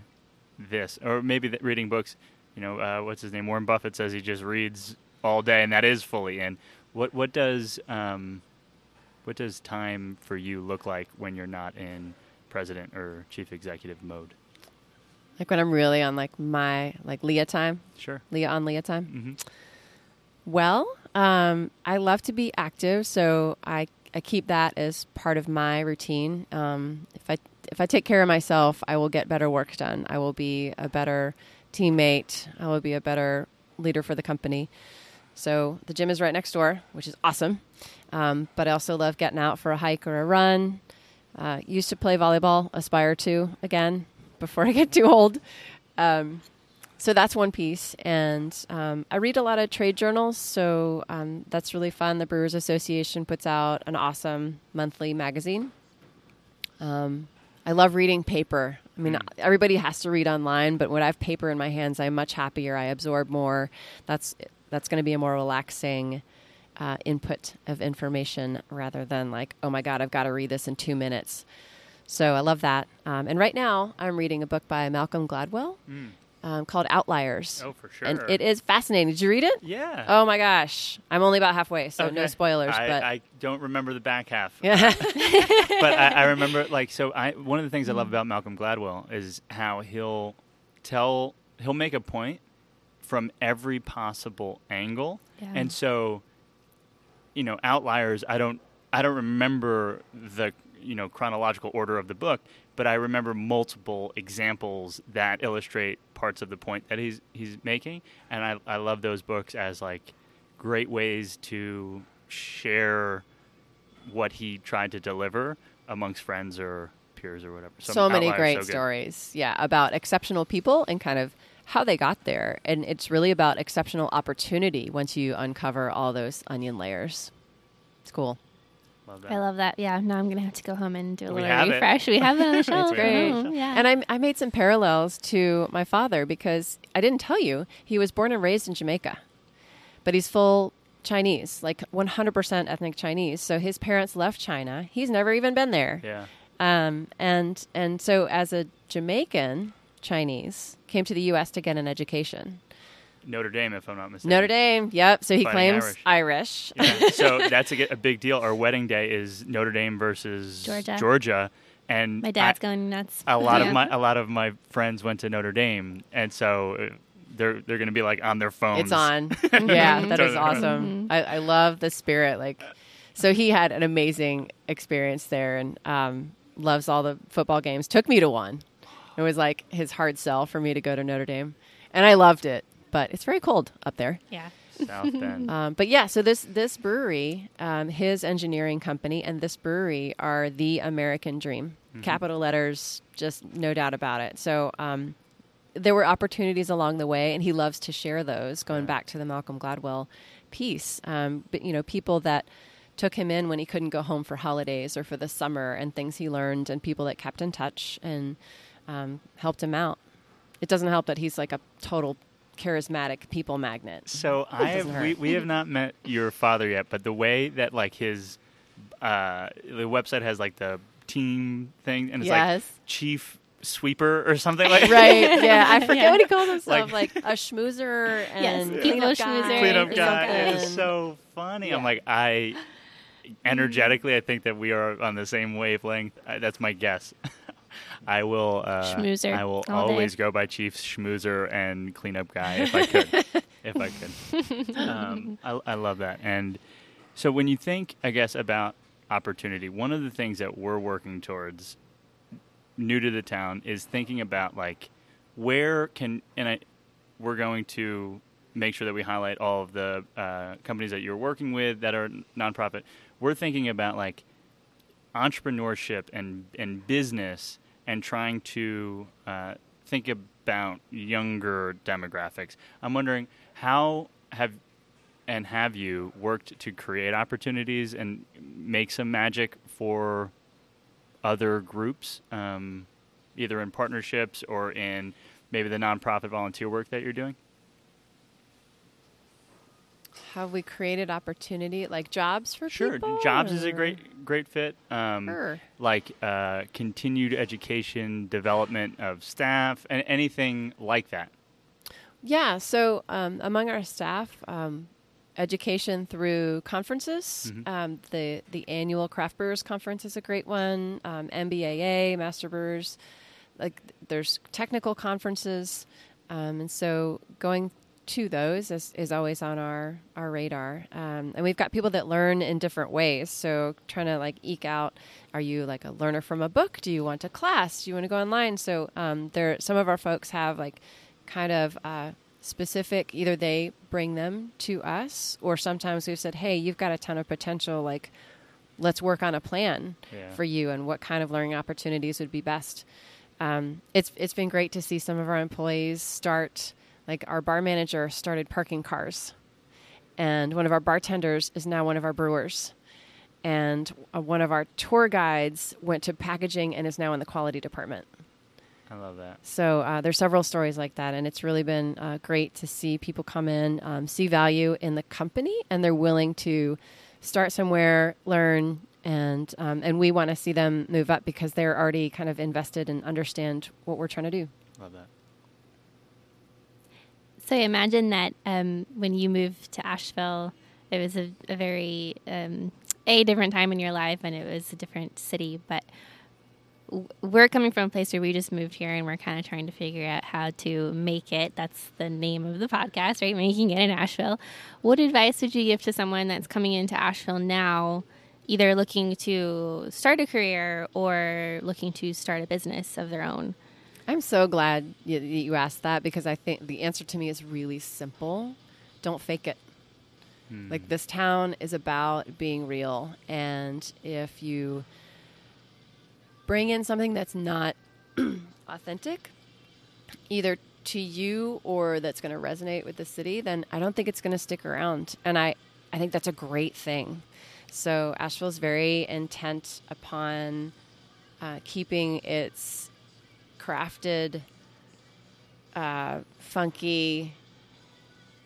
this, or maybe that reading books. You know, uh, what's his name? Warren Buffett says he just reads all day, and that is fully in. What what does um, what does time for you look like when you're not in president or chief executive mode? Like when I'm really on like my like Leah time, Sure. Leah on Leah time. hmm Well, um, I love to be active, so I I keep that as part of my routine. Um, if I if I take care of myself, I will get better work done. I will be a better teammate. I will be a better leader for the company. So the gym is right next door, which is awesome. Um, but I also love getting out for a hike or a run. Uh, used to play volleyball, aspire to again before I get too old. Um, so that's one piece. And um, I read a lot of trade journals, so um, that's really fun. The Brewers Association puts out an awesome monthly magazine. Um, I love reading paper. I mean, everybody has to read online, but when I have paper in my hands, I'm much happier. I absorb more. That's that's going to be a more relaxing uh, input of information rather than like, oh my god, I've got to read this in two minutes. So I love that. Um, and right now, I'm reading a book by Malcolm Gladwell um, called Outliers. Oh, for sure. And it is fascinating. Did you read it? Yeah. Oh my gosh. I'm only about halfway, so no spoilers. I, but I don't remember the back half. yeah. but I, I remember like so. I one of the things I love about Malcolm Gladwell is how he'll tell he'll make a point from every possible angle, Yeah. and so you know outliers. I don't I don't remember the you know chronological order of the book, but I remember multiple examples that illustrate parts of the point that he's he's making, and I I love those books as like great ways to share what he tried to deliver amongst friends or peers or whatever. so many great so stories. Yeah, about exceptional people and kind of how they got there. And it's really about exceptional opportunity once you uncover all those onion layers. It's cool. Love that. I love that. Yeah, now I'm gonna have to go home and do a We little have it. refresh. We have it on the shelf. great. Oh, yeah. And I, I made some parallels to my father because I didn't tell you he was born and raised in Jamaica, but he's full Chinese, like 100% ethnic Chinese. So his parents left China. He's never even been there. yeah. Um, and and so as a Jamaican Chinese came to the U.S. to get an education. Notre Dame, if I'm not mistaken. Notre Dame, yep. So he Fighting claims Irish. Irish. Yeah. so that's a, a big deal. Our wedding day is Notre Dame versus Georgia. Georgia. and My dad's I- going nuts. a lot Yeah. of my a lot of my friends went to Notre Dame, and so uh, they're they're going to be like on their phones. It's on. yeah, that is Totally. awesome. I, I love the spirit. Like, so he had an amazing experience there, and um, loves all the football games. Took me to one. It was like his hard sell for me to go to Notre Dame, and I loved it. But it's very cold up there. Yeah. South Bend. Um, but yeah, so this this brewery, um, his engineering company, and this brewery are the American dream. Capital letters, just no doubt about it. So um, there were opportunities along the way, and he loves to share those. Going back to the Malcolm Gladwell piece, um, but you know, people that took him in when he couldn't go home for holidays or for the summer, and things he learned, and people that kept in touch and um, helped him out. It doesn't help that he's like a total charismatic people magnet. So I have, we, we have not met your father yet, but the way that like his uh, the website has like the team thing, and it's Yes. like chief sweeper or something like right? Yeah, I forget Yeah. what he calls himself, Like- like, a schmoozer Yes, and people cleanup schmoozer guy. cleanup or guy. It is so funny. I'm like I energetically, I think that we are on the same wavelength. Uh, that's my guess. I will. Uh, Schmoozer I will all day. always go by Chief Schmoozer and cleanup guy if I could. if I could. Um, I, I love that. And so when you think, I guess, about opportunity, one of the things that we're working towards, new to the town, is thinking about like where can and I, we're going to make sure that we highlight all of the uh, companies that you're working with that are nonprofit. We're thinking about like entrepreneurship and and business and trying to uh, think about younger demographics. I'm wondering how have and have you worked to create opportunities and make some magic for other groups, um, either in partnerships or in maybe the nonprofit volunteer work that you're doing? Have we created opportunity like jobs for Sure, people? jobs is a great great fit. Um, Sure. Like uh, continued education, development of staff, and anything like that. Yeah. So um, among our staff, um, education through conferences. Mhm. Um, the the annual Craft Brewers Conference is a great one. Um, MBAA, Master Brewers. Like there's technical conferences, um, and so going to those is, is always on our our radar. Um, and we've got people that learn in different ways. So trying to like eke out: Are you like a learner from a book? Do you want a class? Do you want to go online? So um, there, some of our folks have like kind of uh, specific. Either they bring them to us, or sometimes we've said, "Hey, you've got a ton of potential. Like, let's work on a plan Yeah. for you, and what kind of learning opportunities would be best." Um, it's it's been great to see some of our employees start. Like our bar manager started parking cars, and one of our bartenders is now one of our brewers. And uh, one of our tour guides went to packaging and is now in the quality department. I love that. So uh, there's several stories like that, and it's really been uh, great to see people come in, um, see value in the company, and they're willing to start somewhere, learn, and um, and we want to see them move up because they're already kind of invested and understand what we're trying to do. Love that. So I imagine that um, when you moved to Asheville, it was a, a very um, a different time in your life, and it was a different city. But we're coming from a place where we just moved here, and we're kind of trying to figure out how to make it. That's the name of the podcast, right? Making it in Asheville. What advice would you give to someone that's coming into Asheville now? Either looking to start a career or looking to start a business of their own. I'm so glad you, you asked that because I think the answer to me is really simple. Don't fake it. Like this town is about being real, and if you bring in something that's not authentic, either to you or that's going to resonate with the city, then I don't think it's going to stick around. And I, I think that's a great thing. So Asheville is very intent upon uh, keeping its crafted, uh, funky,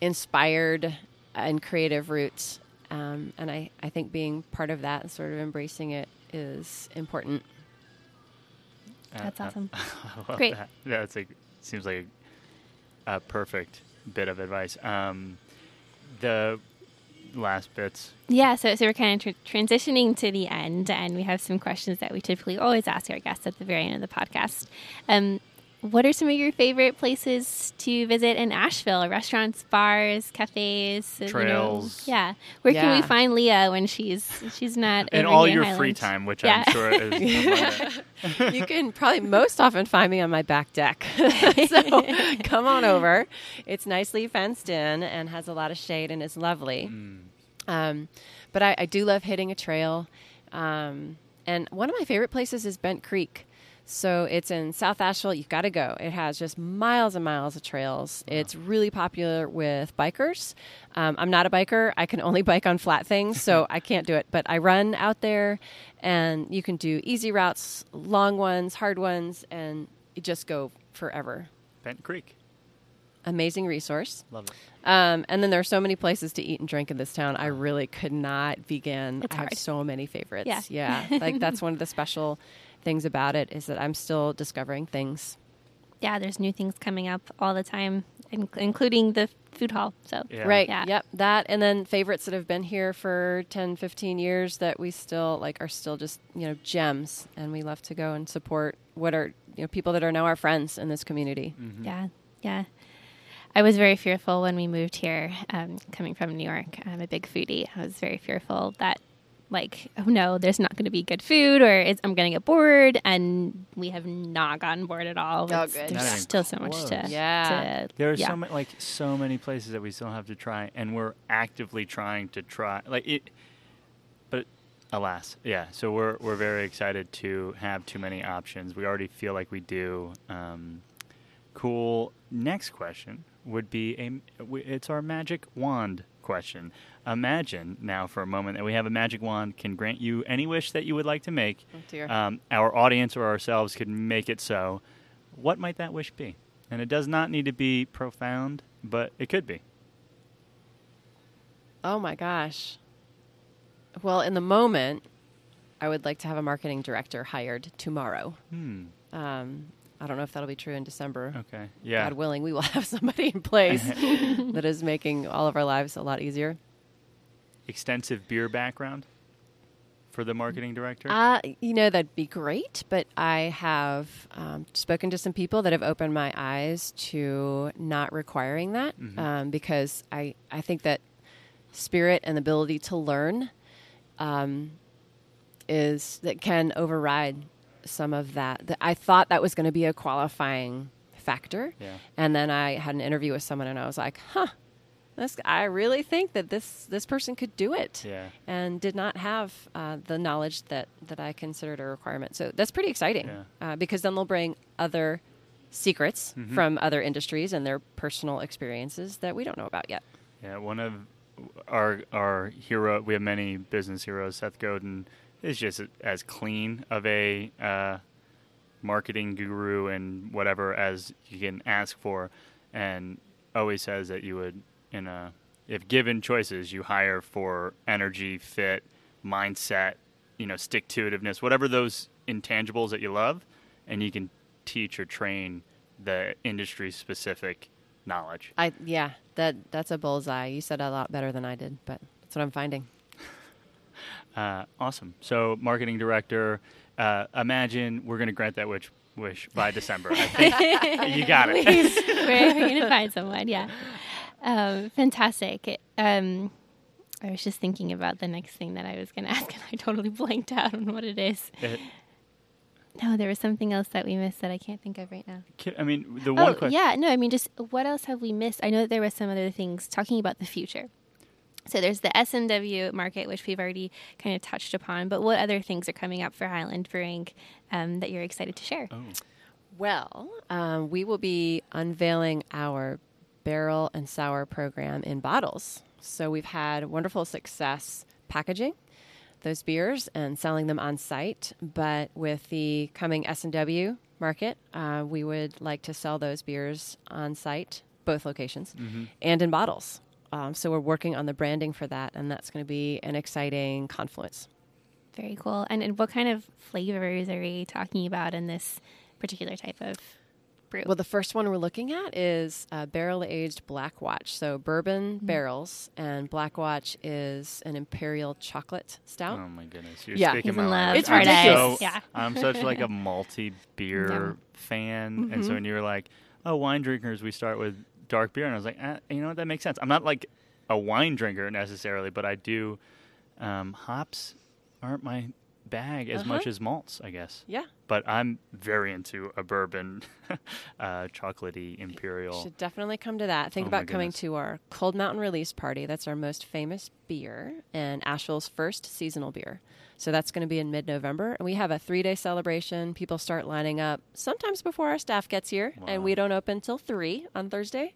inspired, and creative roots. Um, and I, I think being part of that and sort of embracing it is important. Uh, That's uh, awesome. I love Great. that. That's a seems like a, a perfect bit of advice. Um, the last bits. Yeah, so, so we're kind of tr- transitioning to the end, and we have some questions that we typically always ask our guests at the very end of the podcast. Um, what are some of your favorite places to visit in Asheville? Restaurants, bars, cafes, uh, you know? Trails. yeah, where can we find Leah when she's she's not in over all your Highland? free time, which Yeah. I'm sure is abundant. you can probably most often find me on my back deck. so come on over. It's nicely fenced in and has a lot of shade and is lovely. Um, but I, I do love hitting a trail. Um, and one of my favorite places is Bent Creek. So it's in South Asheville. You've got to go. It has just miles and miles of trails. It's really popular with bikers. Um, I'm not a biker. I can only bike on flat things, so I can't do it. But I run out there, and you can do easy routes, long ones, hard ones, and you just go forever. Bent Creek. Amazing resource. Love it. Um, and then there are so many places to eat and drink in this town. I really could not begin. It's I have so many favorites. Yeah. Yeah. like that's one of the special things about it is that I'm still discovering things. Yeah, there's new things coming up all the time, in- including the food hall. So Yeah. Right. Yeah. Yep. That and then favorites that have been here for 10, 15 years that we still like are still just, you know, gems and we love to go and support what are, you know, people that are now our friends in this community. Yeah, yeah. I was very fearful when we moved here, um, coming from New York. I'm a big foodie. I was very fearful that, like, oh no, there's not going to be good food, or it's, I'm going to get bored. And we have not gotten bored at all. Oh, good. There's Not even still so much to. Yeah. to- There are yeah. so many, like so many places that we still have to try, and we're actively trying to try. Like it, but alas, yeah. So we're we're very excited to have too many options. We already feel like we do. Um, cool. Next question would be a. It's our magic wand question. Imagine now for a moment that we have a magic wand can grant you any wish that you would like to make. Oh, dear. Um, our audience or ourselves could make it so. What might that wish be? And it does not need to be profound, but it could be. Oh my gosh. Well, in the moment, I would like to have a marketing director hired tomorrow. Hmm. Um, I don't know if that'll be true in December. Okay. Yeah. God willing, we will have somebody in place that is making all of our lives a lot easier. Extensive beer background for the marketing director. Uh, you know, that'd be great, but I have um, spoken to some people that have opened my eyes to not requiring that Mhm. um, because I, I think that spirit and ability to learn um, is that can override some of that. That I thought that was going to be a qualifying factor, yeah. and then I had an interview with someone, and I was like, "Huh, this I really think that this this person could do it." Yeah. and did not have uh, the knowledge that, that I considered a requirement. So that's pretty exciting Yeah. uh, because then they'll bring other secrets Mhm. from other industries and their personal experiences that we don't know about yet. Yeah, one of our our hero. We have many business heroes. Seth Godin is just as clean of a uh, marketing guru and whatever as you can ask for, and always says that you would, in a if given choices, you hire for energy, fit, mindset, you know, stick to itiveness, whatever those intangibles that you love, and you can teach or train the industry specific knowledge. I yeah, that that's a bullseye. You said a lot better than I did, but that's what I'm finding. Uh, awesome. So, marketing director, uh, imagine we're going to grant that wish, wish by December. I think you got it. we're, we're going to find someone. Yeah. Um, fantastic. Um, I was just thinking about the next thing that I was going to ask, and I totally blanked out on what it is. It- No, there was something else that we missed that I can't think of right now. I mean, the one Oh, question. yeah. No, I mean, just what else have we missed? I know that there were some other things talking about the future. So there's the S&W market, which we've already kind of touched upon. But what other things are coming up for Highland Brewing um, that you're excited to share? Oh, Well, um, we will be unveiling our barrel and sour program in bottles. So we've had wonderful success packaging those beers and selling them on site. But with the coming S and W market, uh, we would like to sell those beers on site, both locations, and in bottles. Um, so we're working on the branding for that, and that's going to be an exciting confluence. Very cool. And, and what kind of flavors are we talking about in this particular type of brew? Well, the first one we're looking at is uh, barrel aged Black Watch. So bourbon barrels, and Black Watch is an imperial chocolate stout. oh my goodness! You're Yeah. speaking He's my language. It's I'm ridiculous. so- Yeah. I'm such like a multi beer Yeah. fan, and so when you were like, "Oh, wine drinkers," we start with dark beer, and I was like, eh, "You know what? That makes sense." I'm not like a wine drinker necessarily, but I do. Um, hops aren't my bag as Uh-huh. much as malts, I guess. Yeah, But I'm very into a bourbon, uh, chocolatey imperial. should definitely come to that. Think Oh about coming to our Cold Mountain release party. That's our most famous beer and Asheville's first seasonal beer. So that's going to be in mid-November, and we have a three-day celebration. People start lining up sometimes before our staff gets here, and we don't open till three on Thursday,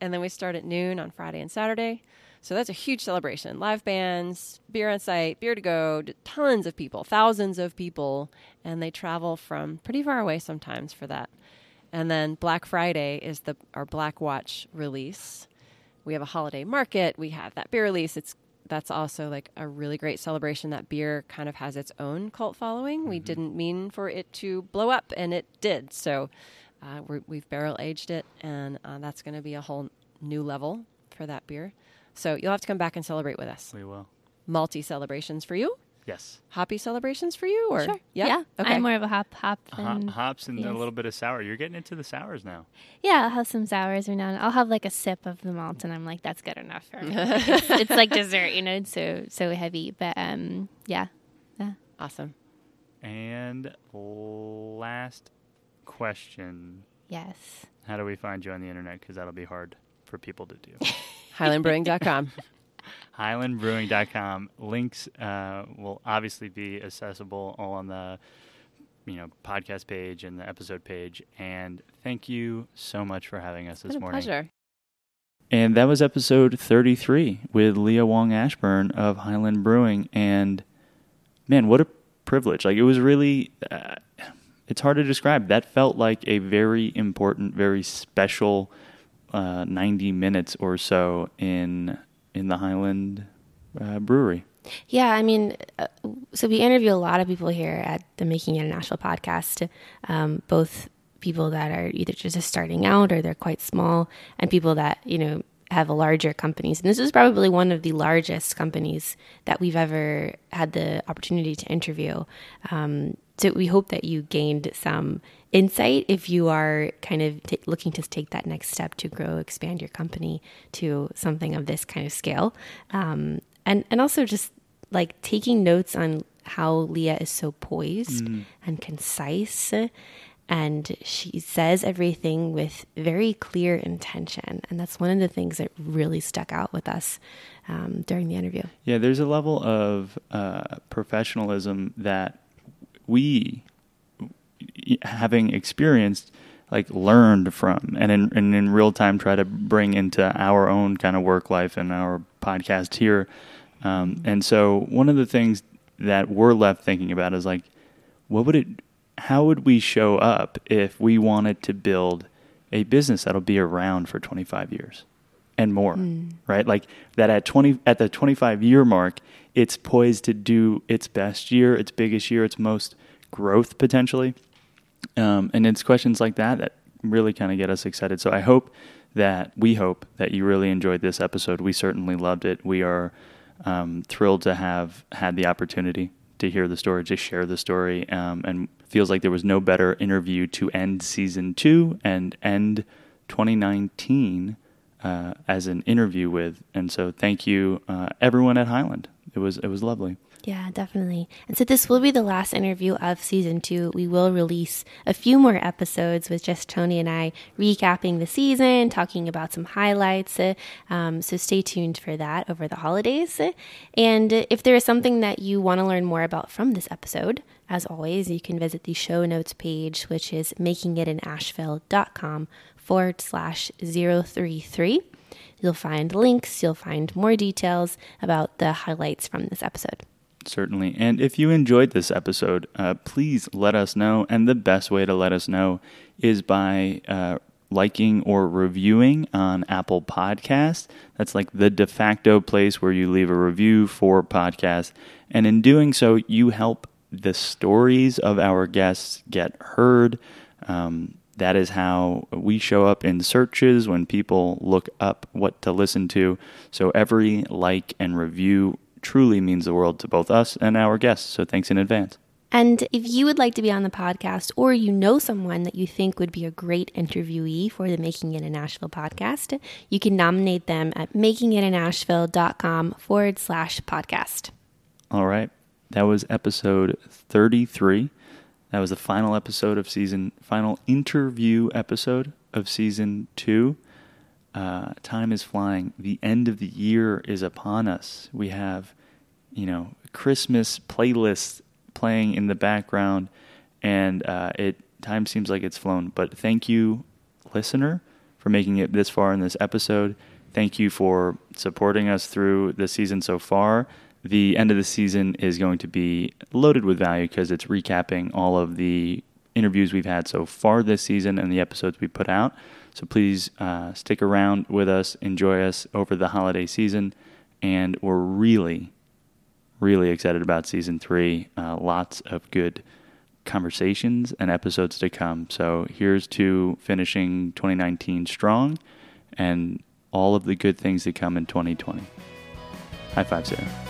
and then we start at noon on Friday and Saturday. So that's a huge celebration. Live bands, beer on site, beer to go, tons of people, thousands of people, and they travel from pretty far away sometimes for that. And then Black Friday is the our Black Watch release. We have a holiday market. We have that beer release. It's that's also like a really great celebration. That beer kind of has its own cult following. We didn't mean for it to blow up, and it did. So uh, we're, we've barrel aged it, and uh, that's going to be a whole new level for that beer. So you'll have to come back and celebrate with us. we will. Multi celebrations for you, Yes. hoppy celebrations for you, or Sure. Yeah? Yeah. Okay. I'm more of a hop hop Ho- than hops and a little bit of sour. You're getting into the sours now. Yeah, I'll have some sours or none. I'll have like a sip of the malt, and I'm like, that's good enough for me. it's, it's like dessert, you know. It's so so heavy, but um, yeah, yeah. awesome. And last question: Yes. How do we find you on the internet? Because that'll be hard for people to do. HighlandBrewing.com. HighlandBrewing.com. Links uh, will obviously be accessible all on the you know podcast page and the episode page. And thank you so much for having us this What a morning. pleasure. And that was episode 33 with Leah Wong Ashburn of Highland Brewing. And man, what a privilege. Like, it was really, uh, it's hard to describe. That felt like a very important, very special uh, 90 minutes or so in in the Highland uh, Brewery. Yeah, I mean, uh, so we interview a lot of people here at the Making It in Asheville podcast, um, both people that are either just starting out or they're quite small, and people that, you know, have larger companies. And this is probably one of the largest companies that we've ever had the opportunity to interview. Um, so we hope that you gained some insight if you are kind of t- looking to take that next step to grow, expand your company to something of this kind of scale. Um, and, and also just like taking notes on how Leah is so poised mm. and concise and she says everything with very clear intention and that's one of the things that really stuck out with us um, during the interview yeah there's a level of uh, professionalism that we having experienced like learned from and in, and in real time try to bring into our own kind of work life and our podcast here. Um, and so one of the things that we're left thinking about is like what would it how would we show up if we wanted to build a business that'll be around for 25 years and more mm. right? Like that at 20 at the 25 year mark it's poised to do its best year its biggest year its most growth potentially um, and it's questions like that that really kind of get us excited so i hope that we hope that you really enjoyed this episode we certainly loved it we are um, thrilled to have had the opportunity to hear the story, to share the story, um, and feels like there was no better interview to end season two and end 2019 uh, as an interview with. And so, thank you, uh, everyone at Highland. It was it was lovely. Yeah, definitely. And so this will be the last interview of season two. We will release a few more episodes with just Tony and I recapping the season, talking about some highlights. Um, so stay tuned for that over the holidays. And if there is something that you want to learn more about from this episode, as always, you can visit the show notes page, which is makingitinasheville.com forward slash 033. You'll find links, you'll find more details about the highlights from this episode. Certainly. And if you enjoyed this episode, uh, please let us know. And the best way to let us know is by uh, liking or reviewing on Apple Podcasts. That's like the de facto place where you leave a review for podcasts. And in doing so, you help the stories of our guests get heard. Um, that is how we show up in searches when people look up what to listen to. So every like and review truly means the world to both us and our guests. So thanks in advance. And if you would like to be on the podcast or you know someone that you think would be a great interviewee for the Making It in Asheville podcast, you can nominate them at makingitinasheville.com forward slash podcast. All right. That was episode 33. That was the final episode of season, final interview episode of season two. Uh, time is flying. The end of the year is upon us. We have, you know, Christmas playlists playing in the background, and uh, it time seems like it's flown. But thank you, listener, for making it this far in this episode. Thank you for supporting us through the season so far. The end of the season is going to be loaded with value because it's recapping all of the interviews we've had so far this season and the episodes we put out. So please uh, stick around with us, enjoy us over the holiday season, and we're really, really excited about season three. Uh, lots of good conversations and episodes to come. So here's to finishing 2019 strong and all of the good things that come in 2020. High five, Sarah.